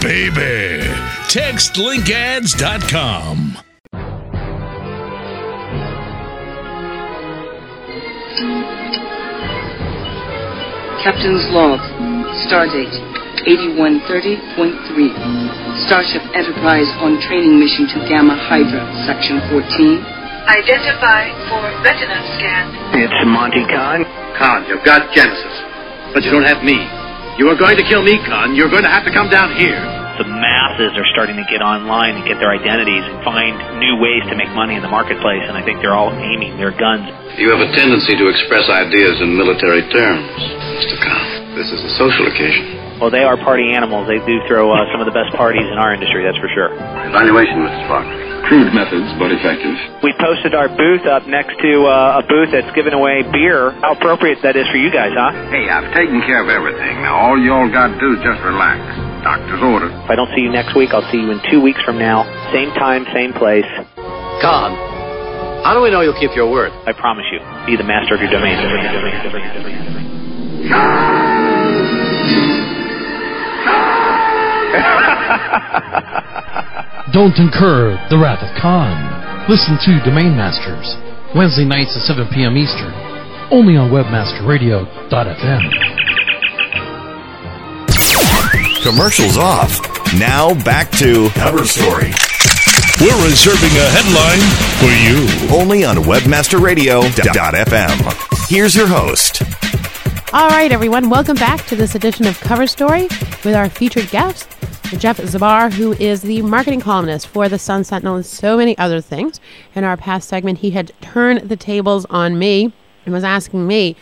[SPEAKER 8] Baby. Text linkads.com.
[SPEAKER 15] Captain's log. Stardate 8130.3. Starship Enterprise on training mission to Gamma Hydra, Section 14.
[SPEAKER 16] Identify for retina scan.
[SPEAKER 17] It's Monty Khan.
[SPEAKER 18] Khan, you've got Genesis. But you don't have me. You are going to kill me, Khan. You're going to have to come down here.
[SPEAKER 17] The masses are starting to get online and get their identities and find new ways to make money in the marketplace, and I think they're all aiming their guns.
[SPEAKER 19] You have a tendency to express ideas in military terms, Mr. Khan. This is a social occasion.
[SPEAKER 17] Well, they are party animals. They do throw uh, some of the best parties in our industry, that's for sure.
[SPEAKER 19] Evaluation, Mr. Fox.
[SPEAKER 20] Crude methods, but effective.
[SPEAKER 17] We posted our booth up next to uh, a booth that's giving away beer. How appropriate that is for you guys, huh?
[SPEAKER 21] Hey, I've taken care of everything. Now, all you all got to do is just relax. Doctor's order.
[SPEAKER 17] If I don't see you next week, I'll see you in two weeks from now. Same time, same place.
[SPEAKER 19] God, how do we know you'll keep your word?
[SPEAKER 17] I promise you. Be the master of your domain.
[SPEAKER 22] Don't incur the wrath of Khan. Listen to Domain Masters, Wednesday nights at 7 p.m. Eastern, only on WebmasterRadio.fm.
[SPEAKER 1] Commercials off. Now back to Cover Story.
[SPEAKER 8] We're reserving a headline for you.
[SPEAKER 1] Only on WebmasterRadio.fm. Here's your host.
[SPEAKER 7] All right, everyone, welcome back to this edition of Cover Story with our featured guest, Jeff Zbar, who is the marketing columnist for the Sun Sentinel and so many other things. In our past segment, he had turned the tables on me and was asking me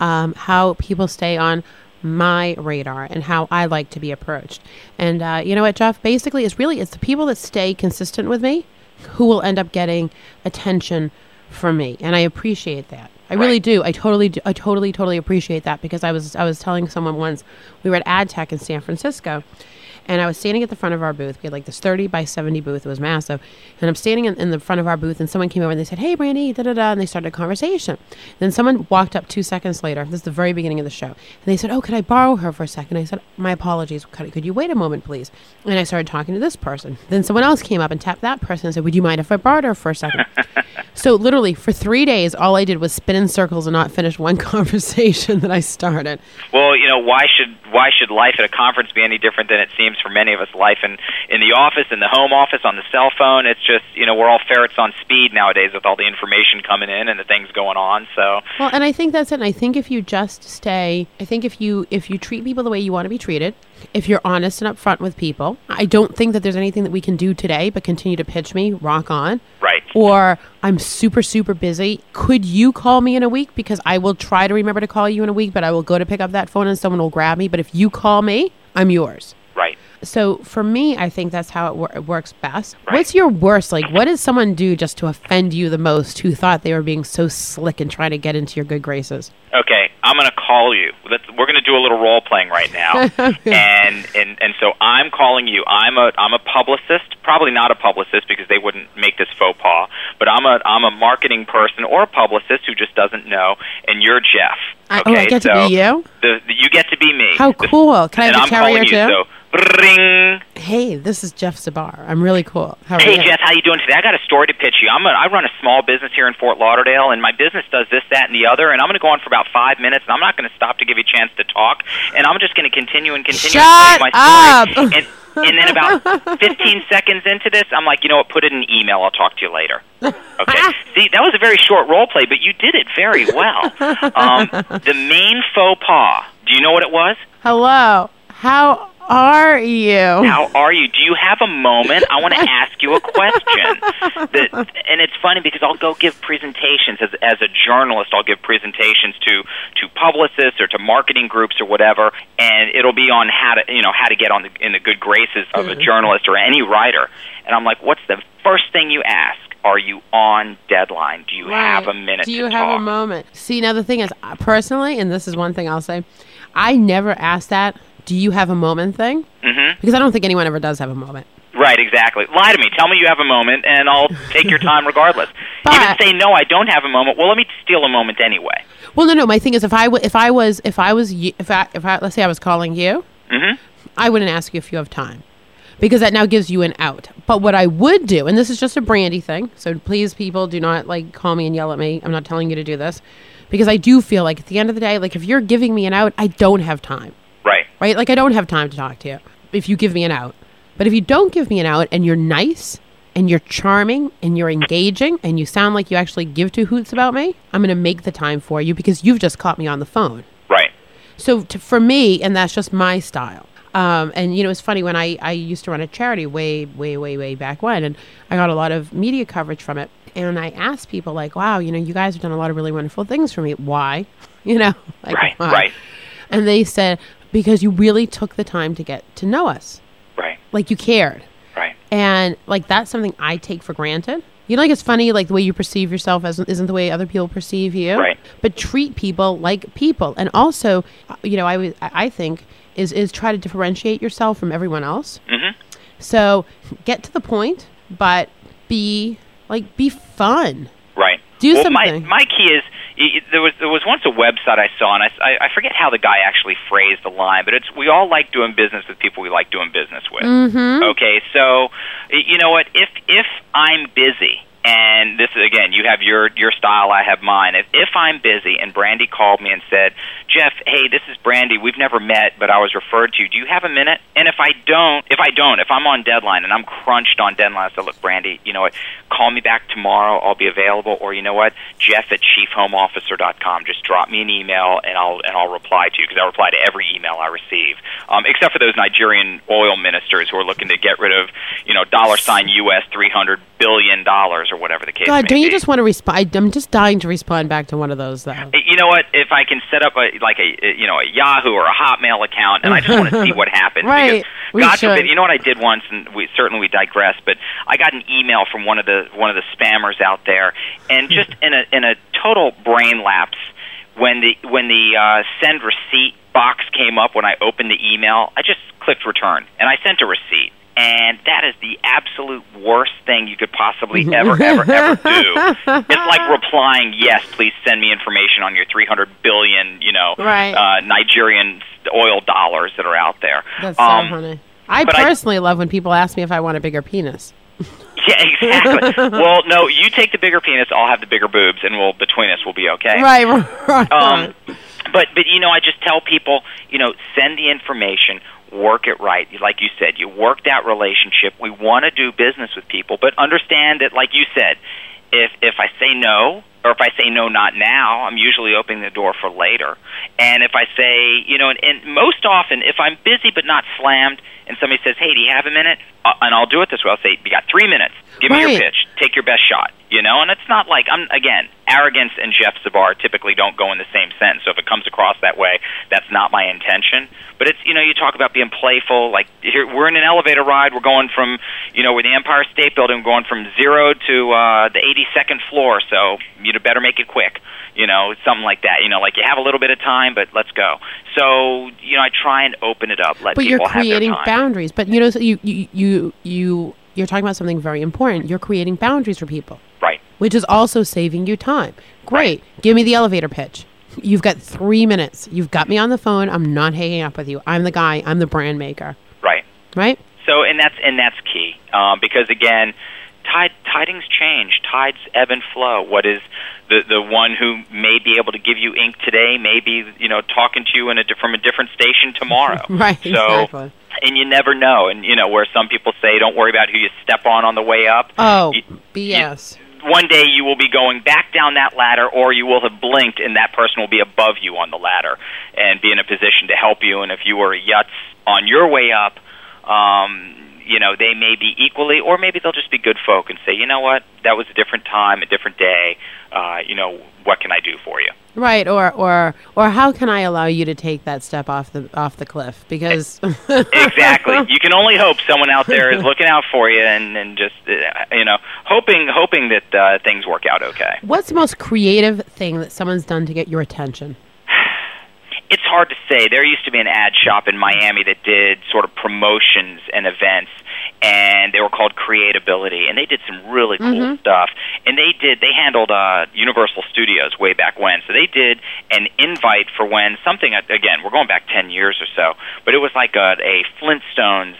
[SPEAKER 7] um, how people stay on my radar and how I like to be approached. And uh, you know what, Jeff? Basically, it's really it's the people that stay consistent with me who will end up getting attention from me, and I appreciate that. I really do. I totally, do, I totally, totally appreciate that because I was, I was telling someone once we were at AdTech in San Francisco, and I was standing at the front of our booth. We had like this 30 by 70 booth. It was massive. And I'm standing in, in the front of our booth, and someone came over and they said, Hey, Brandy, da da da. And they started a conversation. Then someone walked up two seconds later. This is the very beginning of the show. And they said, Oh, could I borrow her for a second? I said, My apologies. Could, could you wait a moment, please? And I started talking to this person. Then someone else came up and tapped that person and said, Would you mind if I borrowed her for a second? so literally, for three days, all I did was spin in circles and not finish one conversation that I started.
[SPEAKER 5] Well, you know, why should why should life at a conference be any different than it seems for many of us life in in the office, in the home office, on the cell phone? It's just you know we're all ferrets on speed nowadays with all the information coming in and the things going on. So
[SPEAKER 7] Well, and I think that's it. And I think if you just stay, I think if you if you treat people the way you want to be treated, if you're honest and upfront with people, I don't think that there's anything that we can do today but continue to pitch me, rock on.
[SPEAKER 5] Right.
[SPEAKER 7] Or I'm super super busy. Could you call me in a week because I will try to remember to call you in a week, but I will go to pick up that phone and someone will grab me, but if you call me, I'm yours.
[SPEAKER 5] Right.
[SPEAKER 7] So for me, I think that's how it, wor- it works best. What's your worst? Like, what did someone do just to offend you the most who thought they were being so slick and trying to get into your good graces?
[SPEAKER 5] Okay, I'm going to call you. We're going to do a little role playing right now, and and and so I'm calling you. I'm a I'm a publicist, probably not a publicist because they wouldn't make this faux pas. But I'm a I'm a marketing person or a publicist who just doesn't know. And you're Jeff.
[SPEAKER 7] I, oh, I get
[SPEAKER 5] so
[SPEAKER 7] to be you?
[SPEAKER 5] The, the, you get to be me.
[SPEAKER 7] How cool. Can I have a carrier too?
[SPEAKER 5] so ring.
[SPEAKER 7] Hey, this is Jeff Zbar. I'm really cool. How are
[SPEAKER 5] Hey
[SPEAKER 7] you?
[SPEAKER 5] Jeff, how you doing today? I got a story to pitch you. I'm a, I run a small business here in Fort Lauderdale, and my business does this, that, and the other. And I'm going to go on for about five minutes, and I'm not going to stop to give you a chance to talk. And I'm just going to continue and continue
[SPEAKER 7] Shut
[SPEAKER 5] my
[SPEAKER 7] up.
[SPEAKER 5] story. And, and then about 15 seconds into this, I'm like, you know what? Put it in an email. I'll talk to you later. Okay. See, that was a very short role play, but you did it very well. Um, the main faux pas. Do you know what it was?
[SPEAKER 7] Hello. How are you?
[SPEAKER 5] How are you? Do you have a moment? I want to ask you a question. The, and it's funny because I'll go give presentations as as a journalist. I'll give presentations to to publicists or to marketing groups or whatever, and it'll be on how to you know how to get on the, in the good graces of a journalist or any writer. And I'm like, what's the first thing you ask? Are you on deadline? Do you have a minute
[SPEAKER 7] Do you have
[SPEAKER 5] talk?
[SPEAKER 7] a moment? See, now the thing is, uh, personally, and this is one thing I'll say, I never ask that. Do you have a moment thing?
[SPEAKER 5] hmm
[SPEAKER 7] Because I don't think anyone ever does have a moment.
[SPEAKER 5] Right, exactly. Lie to me. Tell me you have a moment, and I'll take your time regardless. Even say no, I don't have a moment. Well, let me steal a moment anyway.
[SPEAKER 7] Well, no, no. My thing is, if I w- if I was if I was y- if I if I let's say I was calling you,
[SPEAKER 5] hmm
[SPEAKER 7] I wouldn't ask you if you have time because that now gives you an out. But what I would do, and this is just a brandy thing, so please, people, do not like call me and yell at me. I'm not telling you to do this because I do feel like at the end of the day, like if you're giving me an out, I don't have time.
[SPEAKER 5] Right.
[SPEAKER 7] Right? Like I don't have time to talk to you if you give me an out. But if you don't give me an out and you're nice and you're charming and you're engaging and you sound like you actually give two hoots about me, I'm going to make the time for you because you've just caught me on the phone.
[SPEAKER 5] Right.
[SPEAKER 7] So to, for me, and that's just my style. Um, and you know, it's funny when I, I used to run a charity way, way, way, way back when, and I got a lot of media coverage from it. And I asked people like, "Wow, you know, you guys have done a lot of really wonderful things for me. Why? You know, like,
[SPEAKER 5] Right,
[SPEAKER 7] why?"
[SPEAKER 5] right.
[SPEAKER 7] And they said because you really took the time to get to know us,
[SPEAKER 5] Right.
[SPEAKER 7] like you cared,
[SPEAKER 5] Right.
[SPEAKER 7] and like that's something I take for granted. You know, like it's funny, like the way you perceive yourself as isn't the way other people perceive you.
[SPEAKER 5] Right.
[SPEAKER 7] But treat people like people, and also, uh, you know, I think is is try to differentiate yourself from everyone else.
[SPEAKER 5] Mm-hmm.
[SPEAKER 7] So get to the point, but be like be fun. Do
[SPEAKER 5] well,
[SPEAKER 7] something.
[SPEAKER 5] My, my key is there was there was once a website I saw, and I, I, forget how the guy actually phrased the line, but it's we all like doing business with people we like doing business with.
[SPEAKER 7] Mhm.
[SPEAKER 5] Okay, so you know what? If if I'm busy, and this is again, you have your your style, I have mine. If if I'm busy, and Brandy called me and said, Jeff, hey, this is Brandy. We've never met, but I was referred to. Do you have a minute? And if I don't, if I don't, if I'm on deadline and I'm crunched on deadline, I look, Brandy, you know what? Call me back tomorrow. I'll be available. Or you know what? Jeff at chiefhomeofficer.com. Just drop me an email and I'll and I'll reply to you because I reply to every email I receive, um, except for those Nigerian oil ministers who are looking to get rid of, you know, dollar sign U.S. three hundred billion dollars or whatever the case
[SPEAKER 7] God,
[SPEAKER 5] may
[SPEAKER 7] don't
[SPEAKER 5] be.
[SPEAKER 7] you just want to respond? I'm just dying to respond back to one of those though.
[SPEAKER 5] you know what? If I can set up a like a you know a Yahoo or a Hotmail account, and I just want to see what happens.
[SPEAKER 7] Right.
[SPEAKER 5] Because
[SPEAKER 7] We
[SPEAKER 5] God
[SPEAKER 7] should.
[SPEAKER 5] forbid, you know what I did once, and we certainly we digress, but I got an email from one of the one of the spammers out there, and just in a in a total brain lapse when the when the uh, send receipt box came up when I opened the email, I just clicked return, and I sent a receipt. And that is the absolute worst thing you could possibly ever, ever, ever do. It's like replying, "Yes, please send me information on your 300 billion, you know,
[SPEAKER 7] Right.
[SPEAKER 5] uh, Nigerian oil dollars that are out there."
[SPEAKER 7] That's so
[SPEAKER 5] Um,
[SPEAKER 7] funny. I
[SPEAKER 5] but I-
[SPEAKER 7] personally love when people ask me if I want a bigger penis.
[SPEAKER 5] Yeah, exactly. well, no, you take the bigger penis, I'll have the bigger boobs, and we'll between us we'll be okay.
[SPEAKER 7] Right, right.
[SPEAKER 5] Um, but but you know, I just tell people, you know, send the information, work it right. Like you said, you work that relationship. We want to do business with people, but understand that, like you said, if if I say no, or if I say no, not now, I'm usually opening the door for later. And if I say, you know, and, and most often, if I'm busy but not slammed, and somebody says, "Hey, do you have a minute?" Uh, and I'll do it this way. I'll say, "You got three minutes. Give me your pitch. Take your best shot." You know, and it's not like I'm again arrogance and Jeff Zbar typically don't go in the same sentence. So if it comes across that way, that's not my intention. But it's you know you talk about being playful. Like here, we're in an elevator ride. We're going from you know we're the Empire State Building, we're going from zero to uh, the 82nd floor. So you better make it quick. You know, something like that. You know, like you have a little bit of time, but let's go. So you know, I try and open it up. Let
[SPEAKER 7] but
[SPEAKER 5] people
[SPEAKER 7] you're creating boundaries. But you know, so you you you you you're talking about something very important. You're creating boundaries for people. Which is also saving you time. Great. Give me the elevator pitch. You've got three minutes. You've got me on the phone. I'm not hanging up with you. I'm the guy. I'm the brand maker.
[SPEAKER 5] Right.
[SPEAKER 7] Right.
[SPEAKER 5] So, and that's and that's key um, because again, tide tidings change, tides ebb and flow. What is the the one who may be able to give you ink today, may be you know talking to you in a from a different station tomorrow.
[SPEAKER 7] Right.
[SPEAKER 5] So,
[SPEAKER 7] exactly.
[SPEAKER 5] and you never know. And you know where some people say, don't worry about who you step on on the way up.
[SPEAKER 7] Oh,
[SPEAKER 5] You-
[SPEAKER 7] BS.
[SPEAKER 5] One day you will be going back down that ladder or you will have blinked and that person will be above you on the ladder and be in a position to help you. And if you were a yutz on your way up um you know they may be equally or maybe they'll just be good folk and say you know what that was a different time a different day uh you know what can i do for you
[SPEAKER 7] Right. Or or or how can I allow you to take that step off the off the cliff? Because
[SPEAKER 5] exactly you can only hope someone out there is looking out for you and and just uh, you know hoping hoping that uh, things work out okay
[SPEAKER 7] What's the most creative thing that someone's done to get your attention?
[SPEAKER 5] It's hard to say. There used to be an ad shop in Miami that did sort of promotions and events, and they were called Creatability, and they did some really cool
[SPEAKER 7] Mm-hmm.
[SPEAKER 5] stuff. And they did they handled uh, Universal Studios way back when, so they did an invite for when something again we're going back ten years or so, but it was like a, a Flintstones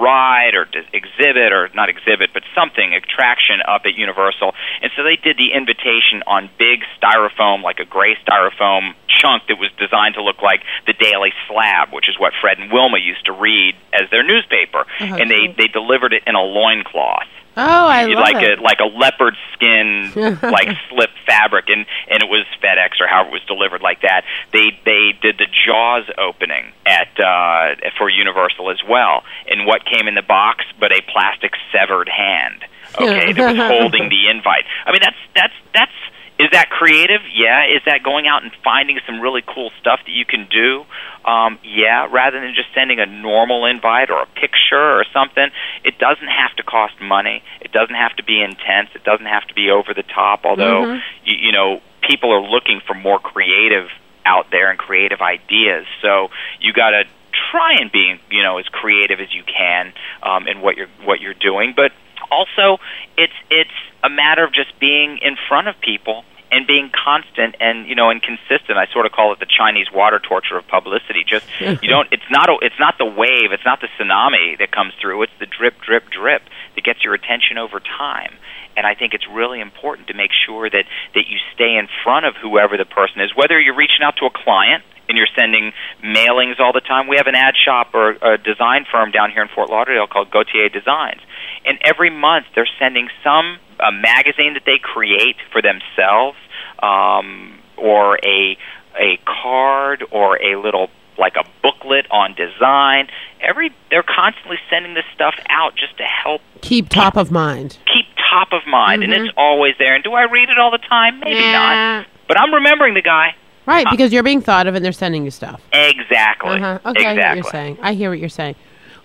[SPEAKER 5] ride or exhibit or not exhibit but something attraction up at Universal. And so they did the invitation on big styrofoam like a gray styrofoam chunk that was designed to look like the Daily Slab which is what Fred and Wilma used to read as their newspaper.
[SPEAKER 7] Oh,
[SPEAKER 5] and they they delivered it in a loincloth
[SPEAKER 7] Oh, I love
[SPEAKER 5] like
[SPEAKER 7] it.
[SPEAKER 5] a like a leopard skin like slip fabric and and it was FedEx or however it was delivered like that. They they did the Jaws opening at uh for Universal as well. And what came in the box but a plastic severed hand. Okay, that was holding the invite. I mean that's that's that's is that creative? Yeah. Is that going out and finding some really cool stuff that you can do? Um, yeah, rather than just sending a normal invite or a picture or something. It doesn't have to cost money. It doesn't have to be intense. It doesn't have to be over the top. Although,
[SPEAKER 23] Mhm.
[SPEAKER 5] you, you know, people are looking for more creative out there and creative ideas. So you got to try and be, you know, as creative as you can um, in what you're what you're doing. But also, it's it's a matter of just being in front of people and being constant and you know and consistent. I sort of call it the Chinese water torture of publicity. Just you don't. It's not. A, it's not the wave. It's not the tsunami that comes through. It's the drip, drip, drip that gets your attention over time. And I think it's really important to make sure that that you stay in front of whoever the person is, whether you're reaching out to a client and you're sending mailings all the time. We have an ad shop or a design firm down here in Fort Lauderdale called Gautier Designs, and every month they're sending some a magazine that they create for themselves, um, or a a card or a little like a booklet on design. Every they're constantly sending this stuff out just to help
[SPEAKER 7] Keep top of mind.
[SPEAKER 5] keep top of mind, and it's always there. And do I read it all the time? Maybe not. But I'm remembering the guy.
[SPEAKER 7] Right, because you're being thought of and they're sending you stuff.
[SPEAKER 5] Exactly.
[SPEAKER 7] Uh-huh. Okay, I hear what
[SPEAKER 5] exactly.
[SPEAKER 7] you're saying. I hear what you're saying.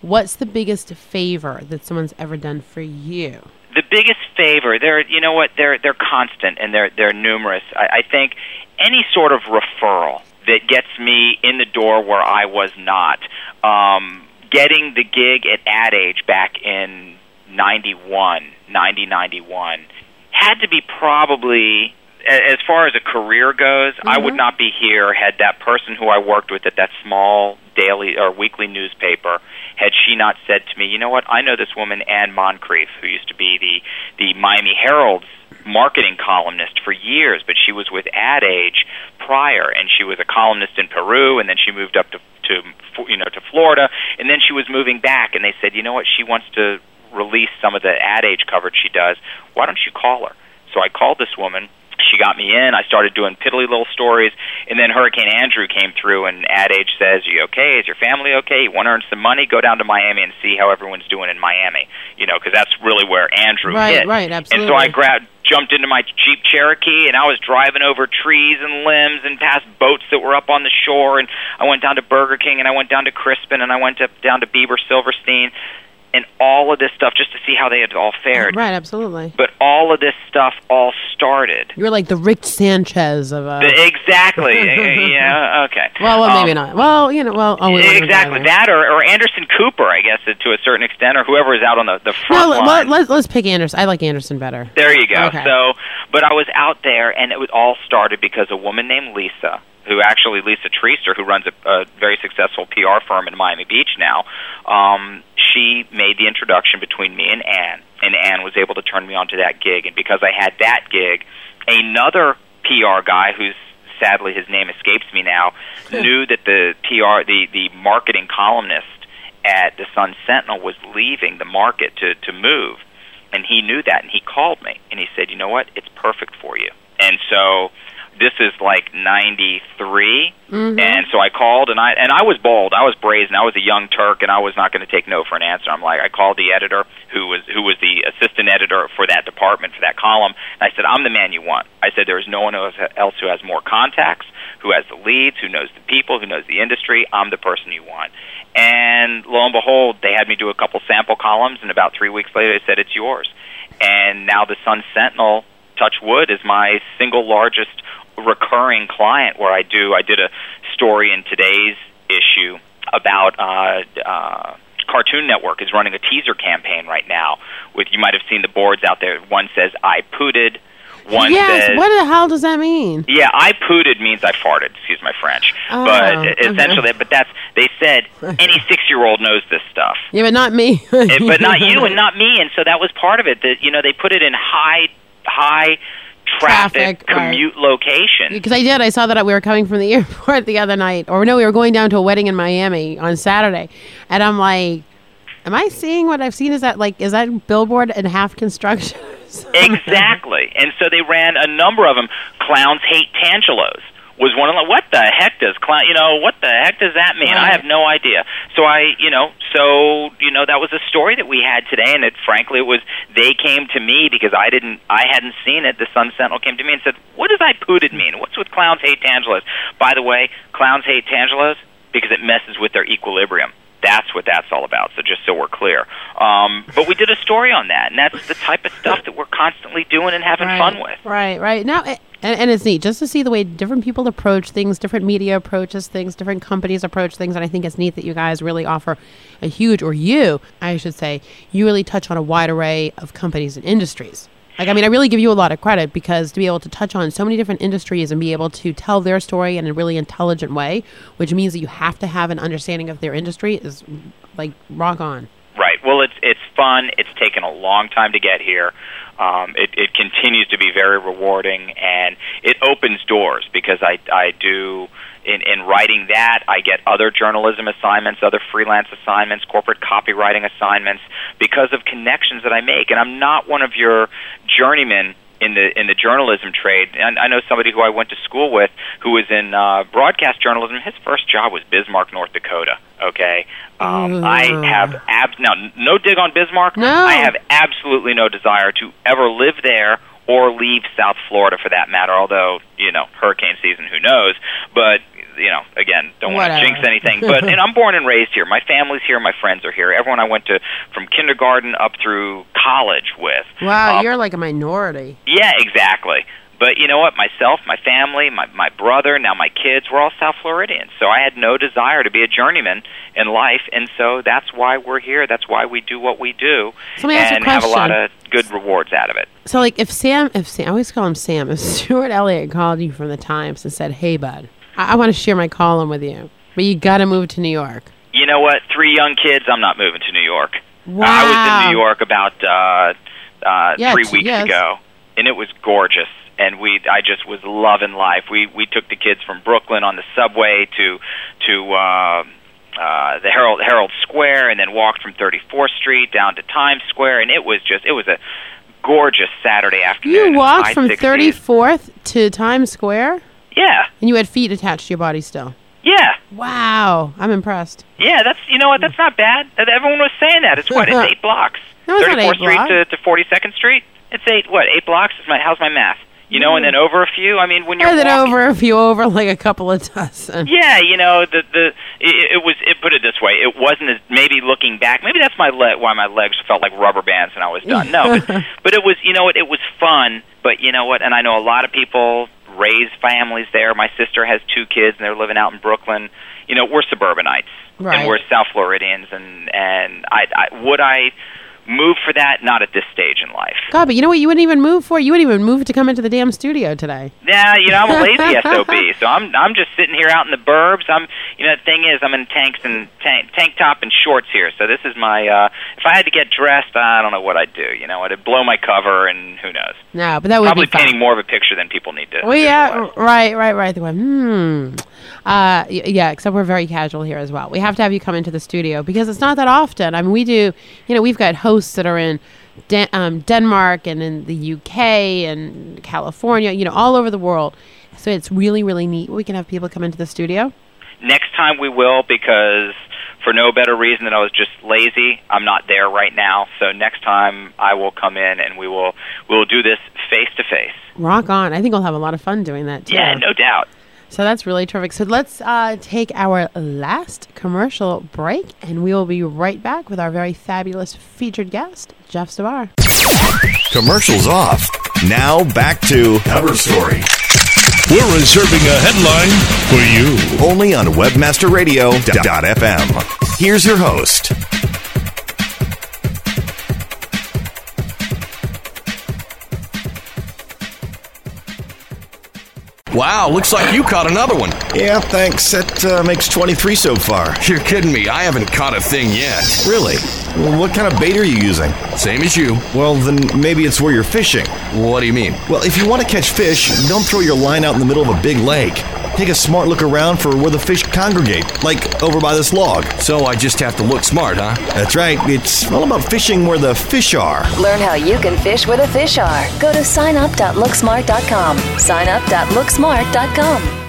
[SPEAKER 7] What's the biggest favor that someone's ever done for you?
[SPEAKER 5] the biggest favor they're you know what they're they're constant and they're they're numerous I, I think any sort of referral that gets me in the door where I was not um getting the gig at Ad Age back in 91 90 91 had to be probably as far as a career goes I would mm-hmm. not be here had that person who I worked with at that small daily or weekly newspaper had she not said to me, you know what, I know this woman Anne Moncrief, who used to be the the Miami Herald's marketing columnist for years, but she was with Ad Age prior, and she was a columnist in Peru, and then she moved up to to you know to Florida, and then she was moving back, and they said, you know what, she wants to release some of the Ad Age coverage she does. Why don't you call her? So I called this woman. She got me in. I started doing piddly little stories, and then Hurricane Andrew came through, and Ad Age says, you okay? Is your family okay? You want to earn some money? Go down to Miami and see how everyone's doing in Miami. You know, because that's really where Andrew
[SPEAKER 7] Right,
[SPEAKER 5] hit.
[SPEAKER 7] right, absolutely.
[SPEAKER 5] And so. I grabbed, jumped into my Jeep Cherokee, and I was driving over trees and limbs and past boats that were up on the shore. And I went down to Burger King, and I went down to Crispin, and I went to, down to Beber Silverstein, and all of this stuff just to see how they had all fared.
[SPEAKER 7] Right, absolutely.
[SPEAKER 5] But all of this stuff all started.
[SPEAKER 7] You're like the Rick Sanchez of uh
[SPEAKER 5] The- exactly. yeah. Okay.
[SPEAKER 7] Well, well, maybe
[SPEAKER 5] Um,
[SPEAKER 7] not. Well, you know, well, oh, we don't wanna go
[SPEAKER 5] exactly that, or, or Anderson Cooper, I guess, to a certain extent, or whoever is out on the the front
[SPEAKER 7] No,
[SPEAKER 5] line.
[SPEAKER 7] let, let, let's pick Anderson. I like Anderson better.
[SPEAKER 5] There you go.
[SPEAKER 7] Okay.
[SPEAKER 5] So, but I was out there, and it was all started because a woman named Lisa, who actually Lisa Treaster, who runs a, a very successful PR firm in Miami Beach now, um, she made the introduction between me and Anne, and Anne was able to turn me onto that gig. And because I had that gig, another PR guy who's sadly his name escapes me now knew that the PR the the marketing columnist at the Sun Sentinel was leaving the market to to move. And he knew that and he called me and he said you know what? It's perfect for you. And so this is like 93
[SPEAKER 23] Mhm.
[SPEAKER 5] and so I called and I and I was bold. I was brazen. I was a young Turk and I was not going to take no for an answer. I'm like I called the editor who was who was the assistant editor for that department for that column and I said I'm the man you want. I said there is no one else else who has more contacts who has the leads who knows the people who knows the industry. I'm the person you want. And lo and behold they had me do a couple sample columns and about 3 weeks later they said it's yours. And now the Sun Sentinel touch wood is my single largest recurring client where I do I did a story in today's issue about uh uh Cartoon Network is running a teaser campaign right now. With you might have seen the boards out there. One says "I pooted." One
[SPEAKER 7] yes.
[SPEAKER 5] says,
[SPEAKER 7] What the hell does that mean?
[SPEAKER 5] yeah, I pooted means I farted. Excuse my French,
[SPEAKER 7] Oh,
[SPEAKER 5] but
[SPEAKER 7] okay.
[SPEAKER 5] essentially, but that's they said any six-year-old knows this stuff.
[SPEAKER 7] Yeah, but not me.
[SPEAKER 5] Eh, but not you and not me. And so that was part of it. That you know they put it in high high traffic,
[SPEAKER 7] Traffic,
[SPEAKER 5] commute location.
[SPEAKER 7] Because I did. I saw that we were coming from the airport the other night. Or no, we were going down to a wedding in Miami on Saturday. And I'm like, am I seeing what I've seen? Is that like, is that billboard and half construction?
[SPEAKER 5] exactly. And so they ran a number of them. Clowns hate Tangelos was one of them. What the heck does clown? You know what the heck does that mean? I have no idea. So I, you know, so you know that was a story that we had today, and it frankly it was they came to me because I didn't, I hadn't seen it. The Sun Sentinel came to me and said, "What does I pooted mean? What's with clowns hate Tangelos?" By the way, clowns hate Tangelos because it messes with their equilibrium. That's what that's all about. So just so we're clear, um, but we did a story on that, and that's the type of stuff that we're constantly doing and having
[SPEAKER 7] right.
[SPEAKER 5] fun with.
[SPEAKER 7] Right, right. Now, eh, and, and it's neat just to see the way different people approach things, different media approaches things, different companies approach things. And I think it's neat that you guys really offer a huge, or you, I should say, you really touch on a wide array of companies and industries. Like, I mean, I really give you a lot of credit because to be able to touch on so many different industries and be able to tell their story in a really intelligent way, which means that you have to have an understanding of their industry, is like rock on.
[SPEAKER 5] Right. Well, it's it's fun. It's taken a long time to get here. Um, it, it continues to be very rewarding, and it opens doors because I I do in in writing that I get other journalism assignments, other freelance assignments, corporate copywriting assignments because of connections that I make, and I'm not one of your journeymen in the in the journalism trade. And I know somebody who I went to school with who was in uh, broadcast journalism. His first job was Bismarck, North Dakota. Okay, um, I have abs now no dig on Bismarck.
[SPEAKER 7] No.
[SPEAKER 5] I have absolutely no desire to ever live there or leave South Florida for that matter. Although you know hurricane season, who knows? But you know, again, don't want to jinx anything. But and I'm born and raised here. My family's here. My friends are here. Everyone I went to from kindergarten up through college with.
[SPEAKER 7] Wow,
[SPEAKER 5] Um,
[SPEAKER 7] you're like a minority.
[SPEAKER 5] yeah, exactly. But you know what? Myself, my family, my my brother, now my kids, we're all South Floridians. So I had no desire to be a journeyman in life, and so that's why we're here. That's why we do what we do,
[SPEAKER 7] So let me ask you a
[SPEAKER 5] and have a lot of good rewards out of it.
[SPEAKER 7] So, like, if Sam, if Sam, I always call him Sam, if Stuart Elliott called you from the Times and said, "Hey, bud, I, I want to share my column with you, but you got to move to New York."
[SPEAKER 5] You know what? Three young kids. I'm not moving to New York.
[SPEAKER 7] Wow.
[SPEAKER 5] I was in New York about uh, uh,
[SPEAKER 7] Yeah,
[SPEAKER 5] three weeks
[SPEAKER 7] yes.
[SPEAKER 5] ago, and it was gorgeous. And we, I just was loving life. We we took the kids from Brooklyn on the subway to to uh, uh, the Herald Herald Square, and then walked from 34th Street down to Times Square, and it was just it was a gorgeous Saturday afternoon.
[SPEAKER 7] You walked from
[SPEAKER 5] 60s.
[SPEAKER 7] 34th to Times Square,
[SPEAKER 5] Yeah,
[SPEAKER 7] and you had feet attached to your body still.
[SPEAKER 5] yeah.
[SPEAKER 7] Wow, I'm impressed.
[SPEAKER 5] Yeah, that's you know what that's not bad. Everyone was saying that. It's what it's eight blocks.
[SPEAKER 7] No, it's not
[SPEAKER 5] 34th
[SPEAKER 7] eight
[SPEAKER 5] Street to to Forty Second Street. It's eight what eight blocks? Is my how's my math? You know, and then mm. over a few. I mean, when you're
[SPEAKER 7] And then
[SPEAKER 5] walking,
[SPEAKER 7] over a few, over like a couple of dozen.
[SPEAKER 5] yeah, you know, the the it, it was it put it this way. It wasn't as maybe looking back. Maybe that's my leg why my legs felt like rubber bands and I was done. No, but, but it was you know what it was fun. But you know what? And I know a lot of people raise families there. My sister has two kids, and they're living out in Brooklyn. You know, we're suburbanites,
[SPEAKER 7] Right.
[SPEAKER 5] and we're South Floridians, and and I, I would I move for that? Not at this stage in life.
[SPEAKER 7] God, but you know what? You wouldn't even move for. You wouldn't even move to come into the damn studio today.
[SPEAKER 5] Yeah, you know, I'm a lazy SOB, so I'm I'm just sitting here out in the burbs. I'm, you know, the thing is, I'm in tanks and tank, tank top and shorts here. So this is my. uh If I had to get dressed, I don't know what I'd do. You know, I'd blow my cover, and who knows?
[SPEAKER 7] No, but that would
[SPEAKER 5] Probably
[SPEAKER 7] be fun.
[SPEAKER 5] painting more of a picture than people need to.
[SPEAKER 7] Well, yeah, right, right, right. They went, hmm. Uh, yeah, except we're very casual here as well. We have to have you come into the studio because it's not that often. I mean, we do, you know, we've got hosts that are in Dan- um, Denmark and in the UK and California, you know, all over the world. So it's really, really neat. We can have people come into the studio.
[SPEAKER 5] Next time we will because for no better reason than I was just lazy. I'm not there right now, so next time I will come in and we will we will do this face to face.
[SPEAKER 7] Rock on. I think we'll have a lot of fun doing that too.
[SPEAKER 5] Yeah, no doubt.
[SPEAKER 7] So that's really terrific. So let's uh, take our last commercial break, and we will be right back with our very fabulous featured guest, Jeff Zbar.
[SPEAKER 1] Commercials off. Now back to Cover Story.
[SPEAKER 8] We're reserving a headline for you.
[SPEAKER 1] Only on WebmasterRadio.fm. Here's your host.
[SPEAKER 23] Wow, looks like you caught another one.
[SPEAKER 1] Yeah, thanks. That uh, makes 23 so far.
[SPEAKER 23] You're kidding me. I haven't caught a thing yet.
[SPEAKER 1] Really? Well, what kind of bait are you using?
[SPEAKER 23] Same as you.
[SPEAKER 1] Well, then maybe it's where you're fishing.
[SPEAKER 23] What do you mean?
[SPEAKER 1] Well, if you want to catch fish, don't throw your line out in the middle of a big lake. Take a smart look around for where the fish congregate, like over by this log.
[SPEAKER 23] So I just have to look smart, huh?
[SPEAKER 1] That's right. It's all about fishing where the fish are.
[SPEAKER 14] Learn how you can fish where the fish are. Go to signup.looksmart.com. Signup.looksmart.com. Smart.com.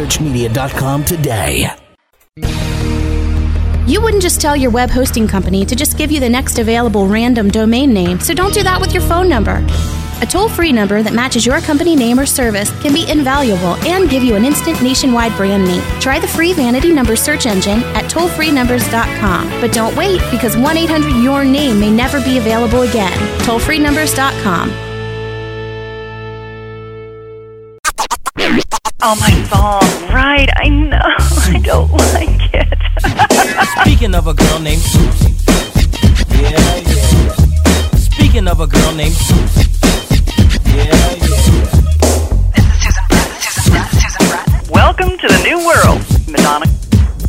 [SPEAKER 24] today.
[SPEAKER 25] You wouldn't just tell your web hosting company to just give you the next available random domain name, so don't do that with your phone number. A toll free number that matches your company name or service can be invaluable and give you an instant nationwide brand name. Try the free vanity number search engine at tollfreenumbers.com. But don't wait because 1 800 Your Name may never be available again. Tollfreenumbers.com.
[SPEAKER 26] Oh, my phone. Right, I know. I don't like it.
[SPEAKER 27] Speaking of a girl named Susie. Yeah, yeah. Speaking of a girl named Susie. Yeah, yeah. Yeah. This is Susan Brett, Susan Brett, Susan Brett.
[SPEAKER 26] Welcome to the new world. Madonna.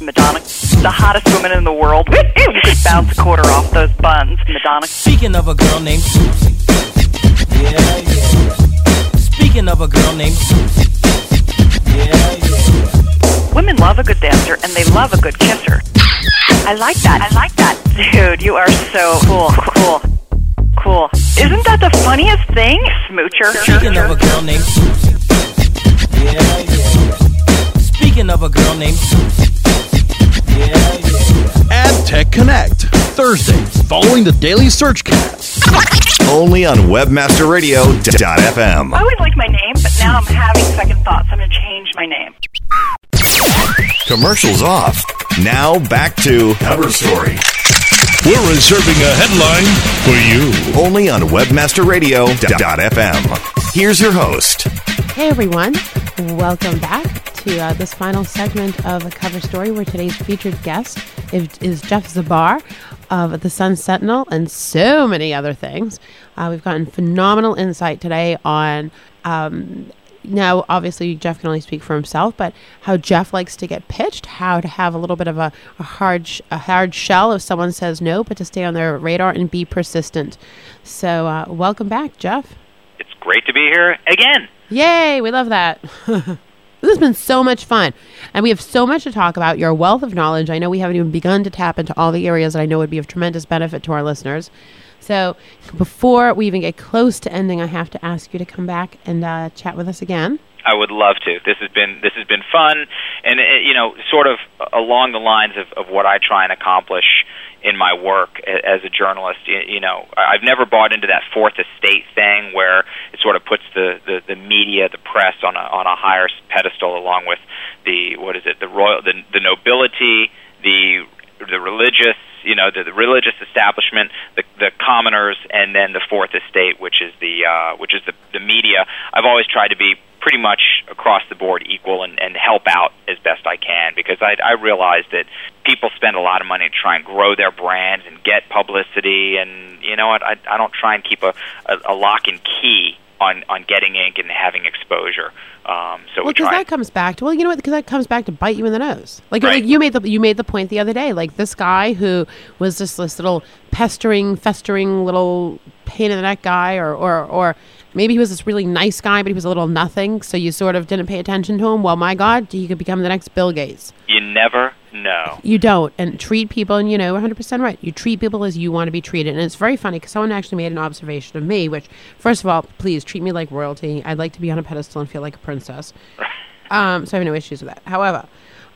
[SPEAKER 26] Madonna. The hottest woman in the world. You could bounce a quarter off those buns. Madonna.
[SPEAKER 27] Speaking of a girl named Susie. Yeah, yeah. Speaking of a girl named Susie. Yeah, yeah.
[SPEAKER 26] Women love a good dancer and they love a good kisser. I like that. I like that. Dude, you are so cool. Cool. Cool. Isn't that the funniest thing? Smoocher.
[SPEAKER 27] Speaking of a girl named Susie. Yeah, yeah. Speaking of a girl named Susie. Yeah, yeah.
[SPEAKER 28] AdTech Connect, Thursdays, following the daily search cast.
[SPEAKER 1] Only on webmasterradio.fm.
[SPEAKER 26] I always liked my name, but now I'm having second thoughts. I'm going to change my name.
[SPEAKER 1] Commercials off. Now back to Cover Story.
[SPEAKER 8] We're reserving a headline for you.
[SPEAKER 1] Only on webmasterradio.fm. Here's your host.
[SPEAKER 7] Hey everyone, welcome back to uh, this final segment of a cover story where today's featured guest is, is Jeff Zbar of the Sun Sentinel and so many other things. Uh, we've gotten phenomenal insight today on. Um, now, obviously, Jeff can only speak for himself, but how Jeff likes to get pitched, how to have a little bit of a, a hard sh- a hard shell if someone says no, but to stay on their radar and be persistent. So, uh, welcome back, Jeff.
[SPEAKER 5] It's great to be here again.
[SPEAKER 7] Yay, we love that. this has been so much fun. And we have so much to talk about. Your wealth of knowledge. I know we haven't even begun to tap into all the areas that I know would be of tremendous benefit to our listeners. So before we even get close to ending, I have to ask you to come back and uh, chat with us again.
[SPEAKER 5] I would love to. This has been this has been fun, and uh, you know, sort of along the lines of, of what I try and accomplish in my work as a journalist. You, know, I've never bought into that fourth estate thing where it sort of puts the, the, the media, the press on a on a higher pedestal, along with the what is it, the royal, the, the nobility, the the religious, you know, the, the religious establishment, the the commoners, and then the fourth estate, which is the uh, which is the the media. I've always tried to be pretty much across the board equal and, and help out as best I can because I, I realize that people spend a lot of money to try and grow their brands and get publicity, and you know what? I, I don't try and keep a, a, a lock and key on on getting ink and having exposure. Um, so
[SPEAKER 7] well,
[SPEAKER 5] we
[SPEAKER 7] because that comes back to well, you know what? Because that comes back to bite you in the nose. Like,
[SPEAKER 5] Right.
[SPEAKER 7] like you made the you made the point the other day. Like this guy who was just this little pestering, festering little pain in the neck guy, or or or maybe he was this really nice guy, but he was a little nothing. So you sort of didn't pay attention to him. Well, my God, he could become the next Bill Gates.
[SPEAKER 5] You never know.
[SPEAKER 7] You don't, and treat people, and you know, 100% right. You treat people as you want to be treated. And it's very funny because someone actually made an observation of me, which, first of all, please treat me like royalty. I'd like to be on a pedestal and feel like a princess. um, so I have no issues with that. However,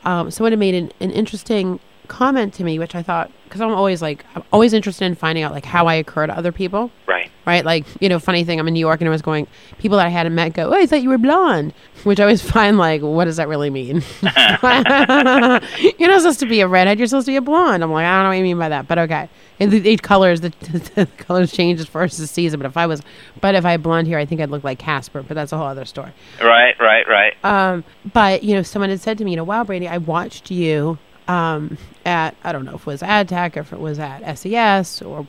[SPEAKER 7] um, someone had made an, an interesting comment to me, which I thought, because I'm always like, I'm always interested in finding out like how I occur to other people.
[SPEAKER 5] Right.
[SPEAKER 7] right? Like, you know, funny thing, I'm in New York and I was going, people that I hadn't met go, oh, I thought you were blonde, which I always find like, what does that really mean? you're not supposed to be a redhead, you're supposed to be a blonde. I'm like, I don't know what you mean by that, but okay. And the, the colors, the, the colors change as far as the season, but if I was, but if I had blonde hair, I think I'd look like Casper, but that's a whole other story.
[SPEAKER 5] Right, right, right.
[SPEAKER 7] Um, but you know, someone had said to me, you know, wow, Brady, I watched you um, at I don't know if it was AdTech or if it was at SES or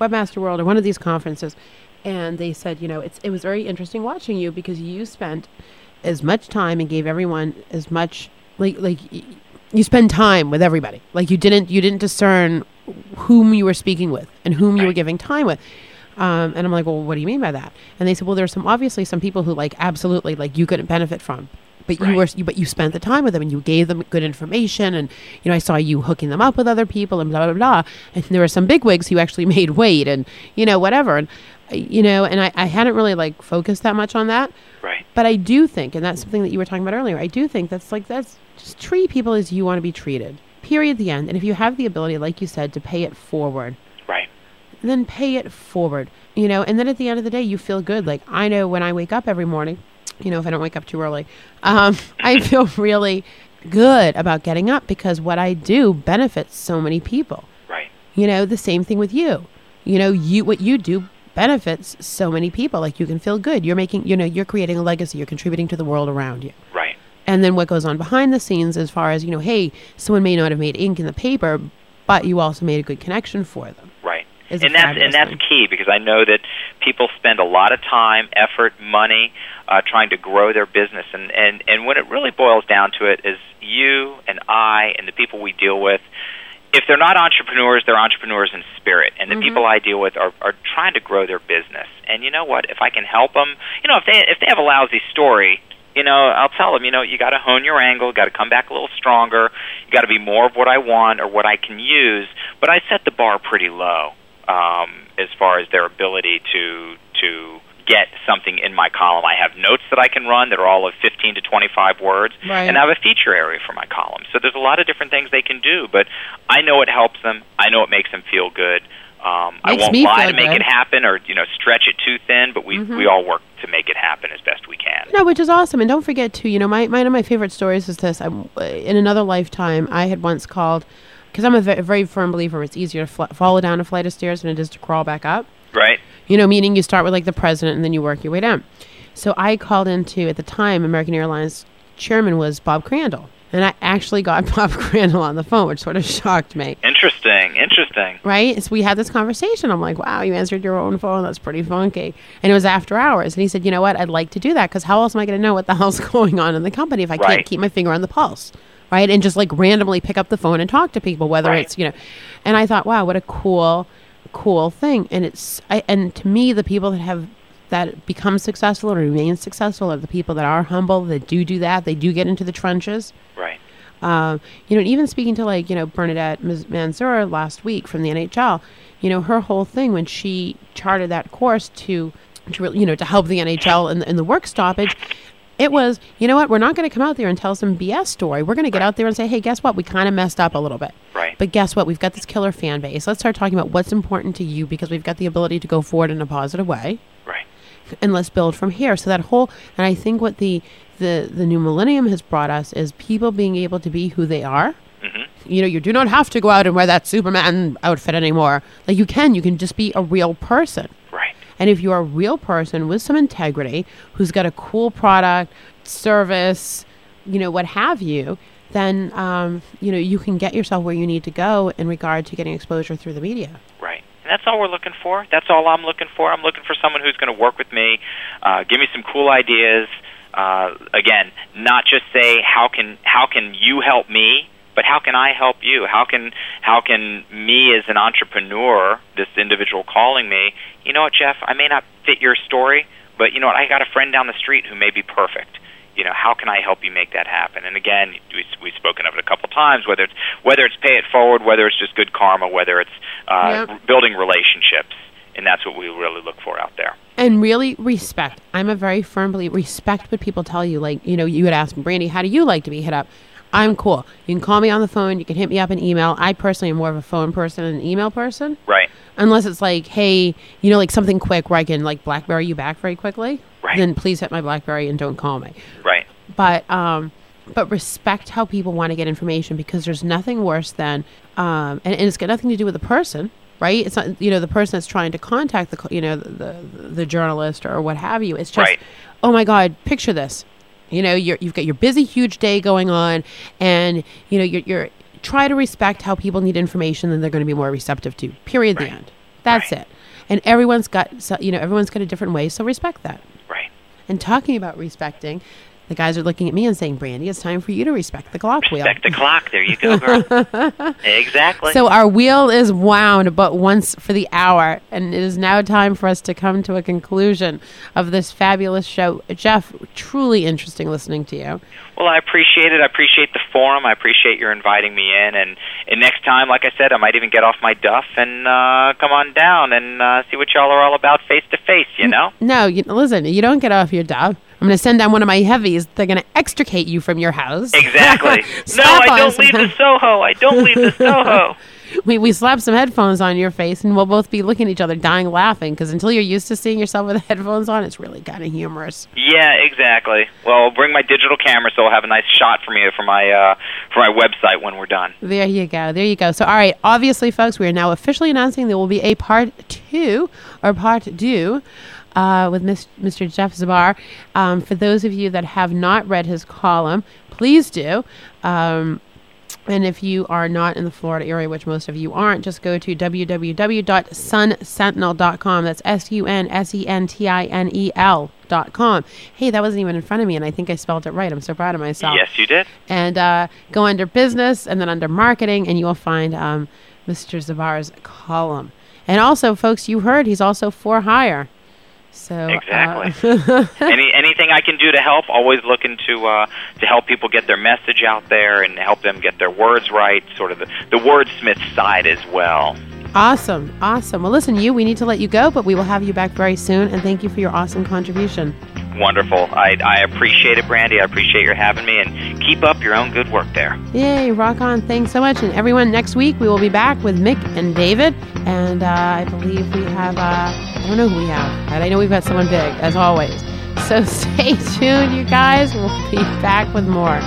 [SPEAKER 7] Webmaster World or one of these conferences, and they said, you know, it's it was very interesting watching you because you spent as much time and gave everyone as much like like you spend time with everybody. Like you didn't you didn't discern whom you were speaking with and whom you were giving time with. Um, and I'm like, well, what do you mean by that? And they said, well, there's some obviously some people who like absolutely like you couldn't benefit from, but you were you, but you spent the time with them and you gave them good information and you know I saw you hooking them up with other people and blah blah blah. And there were some bigwigs who actually made weight and you know whatever and uh, you know and I, I hadn't really like focused that much on that.
[SPEAKER 5] Right.
[SPEAKER 7] But I do think, and that's something that you were talking about earlier. I do think that's like that's just treat people as you want to be treated. Period. The end. And if you have the ability, like you said, to pay it forward,
[SPEAKER 5] Right.
[SPEAKER 7] then pay it forward. You know, and then at the end of the day, you feel good. Like I know when I wake up every morning, you know, if I don't wake up too early, um, I feel really good about getting up because what I do benefits so many people.
[SPEAKER 5] Right.
[SPEAKER 7] You know, the same thing with you. You know, you what you do benefits so many people. Like you can feel good. You're making, you know, you're creating a legacy. You're contributing to the world around you.
[SPEAKER 5] Right.
[SPEAKER 7] And then what goes on behind the scenes, as far as you know, hey, someone may not have made ink in the paper, but you also made a good connection for them. Is
[SPEAKER 5] and that's and that's
[SPEAKER 7] thing.
[SPEAKER 5] key because I know that people spend a lot of time, effort, money uh, trying to grow their business, and and and when it really boils down to it, is you and I and the people we deal with. If they're not entrepreneurs, they're entrepreneurs in spirit, and the
[SPEAKER 7] Mm-hmm.
[SPEAKER 5] people I deal with are, are trying to grow their business. And you know what? If I can help them, you know, if they if they have a lousy story, you know, I'll tell them, you know, you got to hone your angle, got to come back a little stronger, you got to be more of what I want or what I can use. But I set the bar pretty low um, as far as their ability to to get something in my column. I have notes that I can run that are all of 15 to 25 words,
[SPEAKER 7] Right.
[SPEAKER 5] and I have a feature area for my column. So there's a lot of different things they can do, but I know it helps them. I know it makes them feel good. Um, I won't lie to make
[SPEAKER 7] good.
[SPEAKER 5] it happen, or you know, stretch it too thin. But we
[SPEAKER 7] Mhm.
[SPEAKER 5] we all work to make it happen as best we can.
[SPEAKER 7] No, which is awesome. And don't forget too. You know, my one of my favorite stories is this. I'm, in another lifetime, I had once called because I'm a ve- very firm believer. It's easier to fl- follow down a flight of stairs than it is to crawl back up.
[SPEAKER 5] Right.
[SPEAKER 7] You know, meaning you start with like the president and then you work your way down. So I called into at the time American Airlines chairman was Bob Crandall, and I actually got Bob Crandall on the phone, which sort of shocked me.
[SPEAKER 5] Interesting. Interesting.
[SPEAKER 7] Right? So we had this conversation. I'm like, wow, you answered your own phone. That's pretty funky. And it was after hours. And he said, you know what? I'd like to do that because how else am I going to know what the hell's going on in the company if I can't keep my finger on the pulse? Right? And just like randomly pick up the phone and talk to people, whether
[SPEAKER 5] Right.
[SPEAKER 7] it's, you know. And I thought, wow, what a cool, cool thing. And it's, I, and to me, the people that have, that become successful or remain successful are the people that are humble, that do do that. They do get into the trenches.
[SPEAKER 5] Right.
[SPEAKER 7] Um, you know, and even speaking to like, you know, Bernadette Mansur last week from the NHL, you know, her whole thing when she charted that course to, to really, you know, to help the NHL in, in the work stoppage, it was, you know what, we're not going to come out there and tell some BS story. We're going to get out there and say, hey, guess what? We kind of messed up a little bit.
[SPEAKER 5] Right.
[SPEAKER 7] But guess what? We've got this killer fan base. Let's start talking about what's important to you because we've got the ability to go forward in a positive way
[SPEAKER 5] Right.
[SPEAKER 7] and let's build from here. So that whole, and I think what the the the new millennium has brought us is people being able to be who they are.
[SPEAKER 5] Mhm.
[SPEAKER 7] You know, you do not have to go out and wear that Superman outfit anymore. Like you can, you can just be a real person. And if you're a real person with some integrity, who's got a cool product, service, you know, what have you, then um, you know you can get yourself where you need to go in regard to getting exposure through the media.
[SPEAKER 5] Right. And that's all we're looking for. That's all I'm looking for. I'm looking for someone who's going to work with me, uh, give me some cool ideas. Uh, again, not just say how can how can you help me, but how can I help you? How can how can me as an entrepreneur, this individual calling me, you know what, Jeff? I may not fit your story, but you know what? I got a friend down the street who may be perfect. You know, how can I help you make that happen? And again, we, we've spoken of it a couple times. Whether it's whether it's pay it forward, whether it's just good karma, whether it's uh,
[SPEAKER 7] Yep.
[SPEAKER 5] building relationships, and that's what we really look for out there.
[SPEAKER 7] and really respect. I'm a very firm believer. Respect what people tell you. Like, you know, you had asked Brandy, how do you like to be hit up? I'm cool. You can call me on the phone. You can hit me up an email. I personally am more of a phone person than an email person.
[SPEAKER 5] Right.
[SPEAKER 7] Unless it's like, hey, you know, like something quick where I can like BlackBerry you back very quickly.
[SPEAKER 5] Right.
[SPEAKER 7] Then please hit my BlackBerry and don't call me.
[SPEAKER 5] Right.
[SPEAKER 7] But um, but respect how people want to get information because there's nothing worse than um, and, and it's got nothing to do with the person. Right, it's not you know the person that's trying to contact the you know the the, the journalist or what have you. It's just,
[SPEAKER 5] Right.
[SPEAKER 7] oh my God, picture this. You know, you're, you've got your busy, huge day going on, and you know you're, you're try to respect how people need information, and they're going to be more receptive to. Period. The end. That's it. And everyone's got, so, you know, everyone's got a different way, so respect that.
[SPEAKER 5] Right.
[SPEAKER 7] And talking about respecting, the guys are looking at me and saying, "Brandy, it's time for you to respect the clock wheel."
[SPEAKER 5] Respect the clock. There you go, girl. exactly.
[SPEAKER 7] So our wheel is wound but once for the hour, and it is now time for us to come to a conclusion of this fabulous show. Jeff, truly interesting listening to you.
[SPEAKER 5] Well, I appreciate it. I appreciate the forum. I appreciate your inviting me in. And, and next time, like I said, I might even get off my duff and uh, come on down and uh, see what y'all are all about face to face. You know?
[SPEAKER 7] No, you, listen, you don't get off your job. I'm going to send down one of my heavies. They're going to extricate you from your house.
[SPEAKER 5] Exactly. no, I don't leave the Soho. I don't leave the Soho.
[SPEAKER 7] we, we slap some headphones on your face and we'll both be looking at each other dying laughing because until you're used to seeing yourself with headphones on, it's really kind of humorous.
[SPEAKER 5] Yeah, exactly. Well, I'll bring my digital camera so I'll have a nice shot from you for my uh, for my website when we're done.
[SPEAKER 7] There you go. There you go. So, all right. Obviously, folks, we are now officially announcing there will be a part two or part two uh, with Mr. Jeff Zbar. Um, for those of you that have not read his column, please do. Um, and if you are not in the Florida area, which most of you aren't, just go to www.sunsentinel.com. That's S U N S E N T I N E L dot com. Hey, that wasn't even in front of me, and I think I spelled it right. I'm so proud of myself
[SPEAKER 5] Yes, you did.
[SPEAKER 7] and uh, go under business and then under marketing, and you will find um, Mr. Zbar's column. And also, folks, you heard he's also for hire. So uh,
[SPEAKER 5] Exactly. Any anything I can do to help? Always looking to uh, to help people get their message out there and help them get their words right. Sort of the the wordsmith side as well.
[SPEAKER 7] awesome, awesome. Well, listen, you, we need to let you go, but we will have you back very soon. And thank you for your awesome contribution.
[SPEAKER 5] Wonderful. I I appreciate it, Brandy. I appreciate your having me, and keep up your own good work there.
[SPEAKER 7] Yay, rock on. Thanks so much. And everyone, next week we will be back with Mick and David. And uh, I believe we have, uh, I don't know who we have, but I know we've got someone big, as always. So stay tuned, you guys. We'll be back with more.